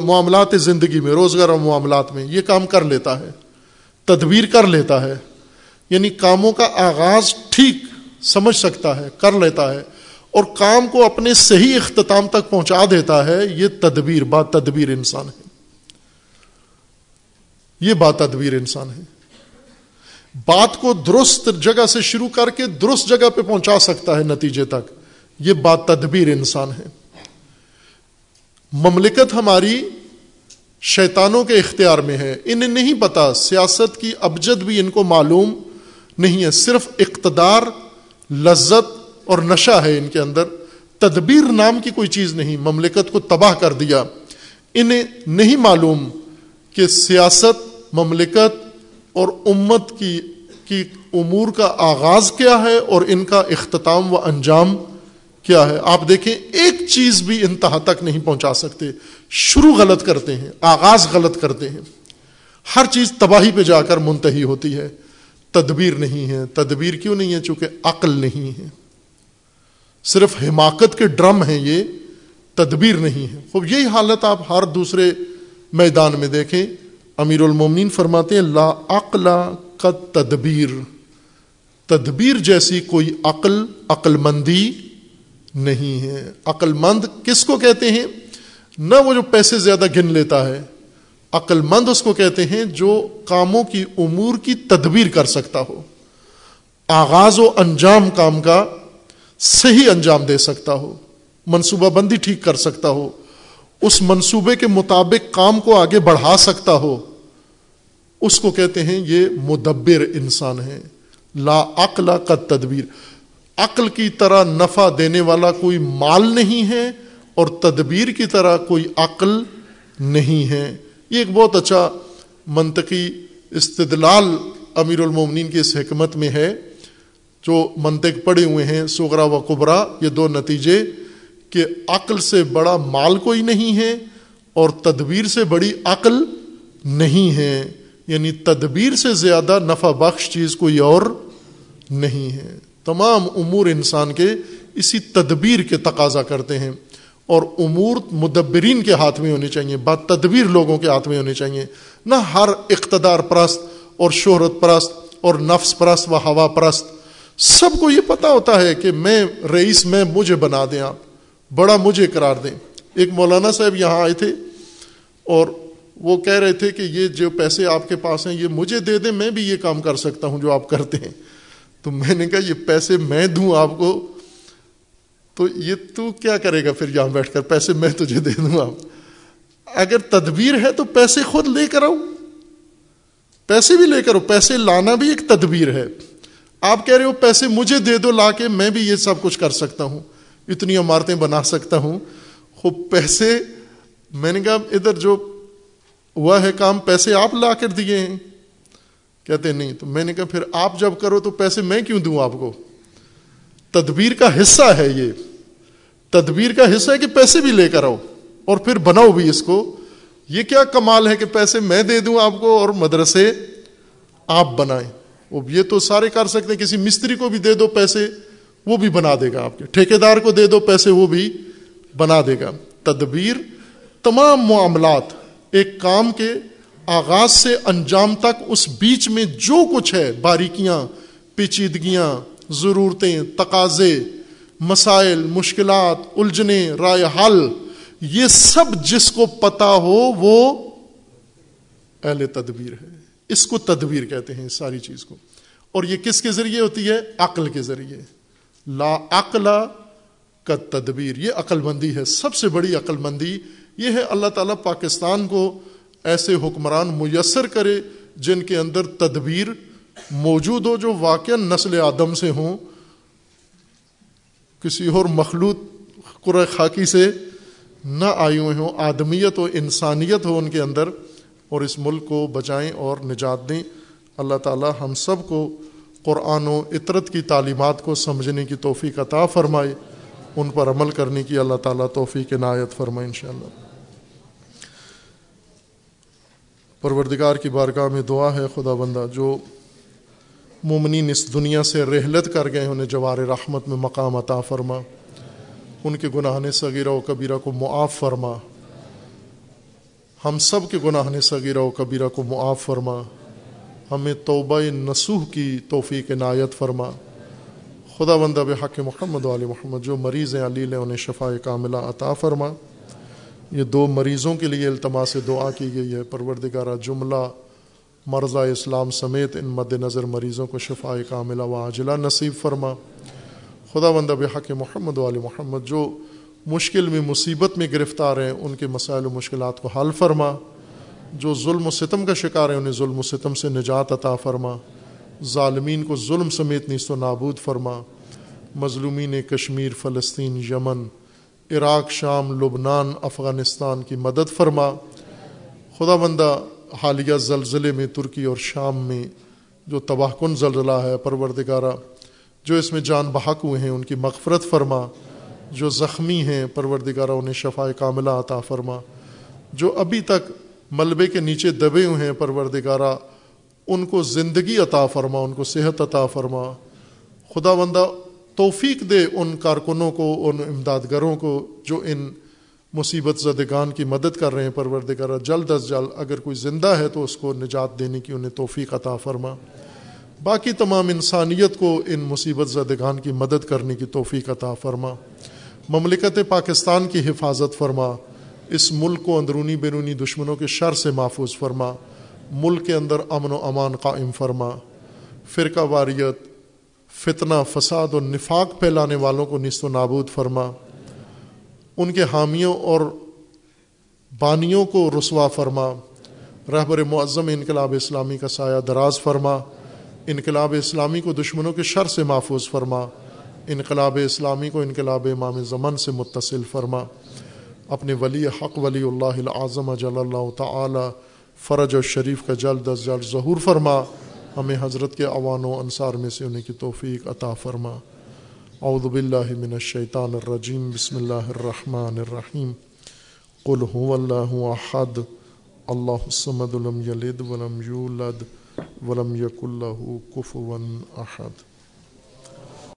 معاملات زندگی میں، روزگار اور معاملات میں یہ کام کر لیتا ہے تدبیر کر لیتا ہے یعنی کاموں کا آغاز ٹھیک سمجھ سکتا ہے، کر لیتا ہے، اور کام کو اپنے صحیح اختتام تک پہنچا دیتا ہے، یہ تدبیر بات تدبیر انسان ہے۔ یہ بات تدبیر انسان ہے۔ بات کو درست جگہ سے شروع کر کے درست جگہ پہ پہنچا سکتا ہے نتیجے تک، یہ بات تدبیر انسان ہے۔ مملکت ہماری شیطانوں کے اختیار میں ہے۔ انہیں نہیں پتا سیاست کی ابجد بھی ان کو معلوم نہیں ہے۔ صرف اقتدار، لذت اور نشہ ہے ان کے اندر۔ تدبیر نام کی کوئی چیز نہیں۔ مملکت کو تباہ کر دیا۔ انہیں نہیں معلوم کہ سیاست، مملکت اور امت کی کی امور کا آغاز کیا ہے اور ان کا اختتام و انجام کیا ہے۔ آپ دیکھیں، ایک چیز بھی انتہا تک نہیں پہنچا سکتے۔ شروع غلط کرتے ہیں، آغاز غلط کرتے ہیں۔ ہر چیز تباہی پہ جا کر منتحی ہوتی ہے۔ تدبیر نہیں ہے۔ تدبیر کیوں نہیں ہے؟ چونکہ عقل نہیں ہے۔ صرف حماقت کے ڈرم ہیں یہ، تدبیر نہیں ہے۔ خوب، یہی حالت آپ ہر دوسرے میدان میں دیکھیں۔ امیر المومنین فرماتے ہیں، لا عقل کا تدبیر۔ تدبیر جیسی کوئی عقل عقل مندی نہیں ہے۔ عقل مند کس کو کہتے ہیں؟ نہ وہ جو پیسے زیادہ گن لیتا ہے عقل مند اس کو کہتے ہیں جو کاموں کی امور کی تدبیر کر سکتا ہو۔ آغاز و انجام کام کا صحیح انجام دے سکتا ہو، منصوبہ بندی ٹھیک کر سکتا ہو، اس منصوبے کے مطابق کام کو آگے بڑھا سکتا ہو۔ اس کو کہتے ہیں یہ مدبر انسان ہے۔ لا عقل کا تدبیر۔ عقل کی طرح نفع دینے والا کوئی مال نہیں ہے اور تدبیر کی طرح کوئی عقل نہیں ہے۔ یہ ایک بہت اچھا منطقی استدلال امیر المومنین کی اس حکمت میں ہے۔ جو منطق پڑے ہوئے ہیں سغرا و قبرا یہ دو نتیجے کہ عقل سے بڑا مال کوئی نہیں ہے اور تدبیر سے بڑی عقل نہیں ہے۔ یعنی تدبیر سے زیادہ نفع بخش چیز کوئی اور نہیں ہے۔ تمام امور انسان کے اسی تدبیر کے تقاضا کرتے ہیں۔ اور امور مدبرین کے ہاتھ میں ہونی چاہیے، بات تدبیر لوگوں کے ہاتھ میں ہونی چاہیے۔ نہ ہر اقتدار پرست اور شہرت پرست اور نفس پرست و ہوا پرست۔ سب کو یہ پتا ہوتا ہے کہ میں رئیس، میں مجھے بنا دیں آپ، بڑا مجھے قرار دیں۔ ایک مولانا صاحب یہاں آئے تھے اور وہ کہہ رہے تھے کہ یہ جو پیسے آپ کے پاس ہیں، یہ مجھے دے دیں، میں بھی یہ کام کر سکتا ہوں جو آپ کرتے ہیں۔ تو میں نے کہا، یہ پیسے میں دوں آپ کو تو یہ تو کیا کرے گا پھر یہاں بیٹھ کر؟ پیسے میں تجھے دے دوں آپ اگر تدبیر ہے تو پیسے خود لے کر آؤ۔ پیسے بھی لے کر آؤ۔ پیسے لانا بھی ایک تدبیر ہے۔ آپ کہہ رہے ہو پیسے مجھے دے دو، لا کے میں بھی یہ سب کچھ کر سکتا ہوں۔ اتنی عمارتیں بنا سکتا ہوں۔ خوب پیسے، میں نے کہا ادھر جو ہوا ہے کام، پیسے آپ لا کر دیے ہیں۔ کہتے نہیں، تو میں نے کہا پھر آپ جب کرو تو پیسے میں کیوں دوں آپ کو؟ تدبیر کا حصہ ہے یہ۔ تدبیر کا حصہ ہے کہ پیسے بھی لے کر آؤ اور پھر بناؤ بھی اس کو۔ یہ کیا کمال ہے کہ پیسے میں دے دوں آپ کو اور مدرسے آپ بنائیں۔ یہ تو سارے کر سکتے ہیں، کسی مستری کو بھی دے دو پیسے، وہ بھی بنا دے گا آپ کے۔ ٹھیکے دار کو دے دو پیسے، وہ بھی بنا دے گا۔ تدبیر تمام معاملات ایک کام کے آغاز سے انجام تک اس بیچ میں جو کچھ ہے، باریکیاں، پیچیدگیاں ضرورتیں، تقاضے، مسائل، مشکلات الجھنے رائے حل، یہ سب جس کو پتا ہو وہ اہل تدبیر ہے۔ اس کو تدبیر کہتے ہیں ساری چیز کو۔ اور یہ کس کے ذریعے ہوتی ہے؟ عقل کے ذریعے۔ لا عقل کا تدبیر، یہ عقل مندی ہے۔ سب سے بڑی عقل مندی یہ ہے اللہ تعالیٰ پاکستان کو ایسے حکمران میسر کرے جن کے اندر تدبیر موجود ہو جو واقع نسل آدم سے ہوں، کسی اور مخلوط قر خاکی سے نہ آئی ہوئے ہوں، آدمیت و انسانیت ہو ان کے اندر، اور اس ملک کو بچائیں اور نجات دیں۔ اللہ تعالی ہم سب کو قرآن و عطرت کی تعلیمات کو سمجھنے کی توفیق عطا فرمائے۔ ان پر عمل کرنے کی اللہ تعالیٰ توفیق عنایت فرمائے انشاءاللہ۔ پروردگار کی بارگاہ میں دعا ہے خدا بندہ جو مومنین اس دنیا سے رحلت کر گئے انہیں جوار رحمت میں مقام عطا فرما۔ ان کے گناہ نے صغیرہ و کبیرہ کو معاف فرما۔ ہم سب کے گناہ نے صغیرہ و کبیرہ کو معاف فرما۔ ہمیں توبہ نسوح کی توفیق عنایت فرما۔ خدا بندہ بحق محمد علی محمد، جو مریض ہیں، علیل انہیں شفا کاملہ عطا فرما۔ یہ دو مریضوں کے لیے التما سے دعا کی گئی ہے۔ پروردگارہ، جملہ مرضہ اسلام سمیت ان مد نظر مریضوں کو شفا کاملہ و عاجلہ نصیب فرما۔ خدا بندہ بحق محمد علی محمد جو مشکل میں مصیبت میں گرفتار ہیں، ان کے مسائل و مشکلات کو حل فرما۔ جو ظلم و ستم کا شکار ہیں، انہیں ظلم و ستم سے نجات عطا فرما۔ ظالمین کو ظلم سمیت نیست و نابود فرما۔ مظلومین کشمیر، فلسطین، یمن، عراق، شام، لبنان، افغانستان کی مدد فرما۔ خدا بندہ حالیہ زلزلے میں ترکی اور شام میں جو تباہ کن زلزلہ ہے، پروردگارہ، جو اس میں جان بحق ہوئے ہیں، ان کی مغفرت فرما، جو زخمی ہیں، پروردگارہ، انہیں شفا کاملہ عطا فرما۔ جو ابھی تک ملبے کے نیچے دبے ہوئے ہیں، پروردگارہ، ان کو زندگی عطا فرما، ان کو صحت عطا فرما۔ خدا بندہ توفیق دے ان کارکنوں کو، ان امدادگروں کو، جو ان مصیبت زدگان کی مدد کر رہے ہیں پروردگار جلد از جلد اگر کوئی زندہ ہے تو اس کو نجات دینے کی انہیں توفیق عطا فرما۔ باقی تمام انسانیت کو ان مصیبت زدگان کی مدد کرنے کی توفیق عطا فرما۔ مملکت پاکستان کی حفاظت فرما۔ اس ملک کو اندرونی بیرونی دشمنوں کے شر سے محفوظ فرما۔ ملک کے اندر امن و امان قائم فرما۔ فرقہ واریت، فتنہ، فساد اور نفاق پھیلانے والوں کو نصف و نابود فرما۔ ان کے حامیوں اور بانیوں کو رسوا فرما۔ رہبر معظم انقلاب اسلامی کا سایہ دراز فرما۔ انقلاب اسلامی کو دشمنوں کے شر سے محفوظ فرما۔ انقلاب اسلامی کو انقلاب امام زمن سے متصل فرما۔ اپنے ولی حق ولی اللہ العظم جل اللہ تعالی فرج و شریف کا جلد از جلد ظہور فرما۔ ہمیں حضرت کے عوان و انصار میں سے انہیں کی توفیق عطا فرما۔ اعوذ باللہ من الشیطان الرجیم، بسم اللہ الرحمن الرحیم۔ قل هو اللہ احد، اللہ الصمد لم یلد ولم یولد ولم یکن له کفوا احد۔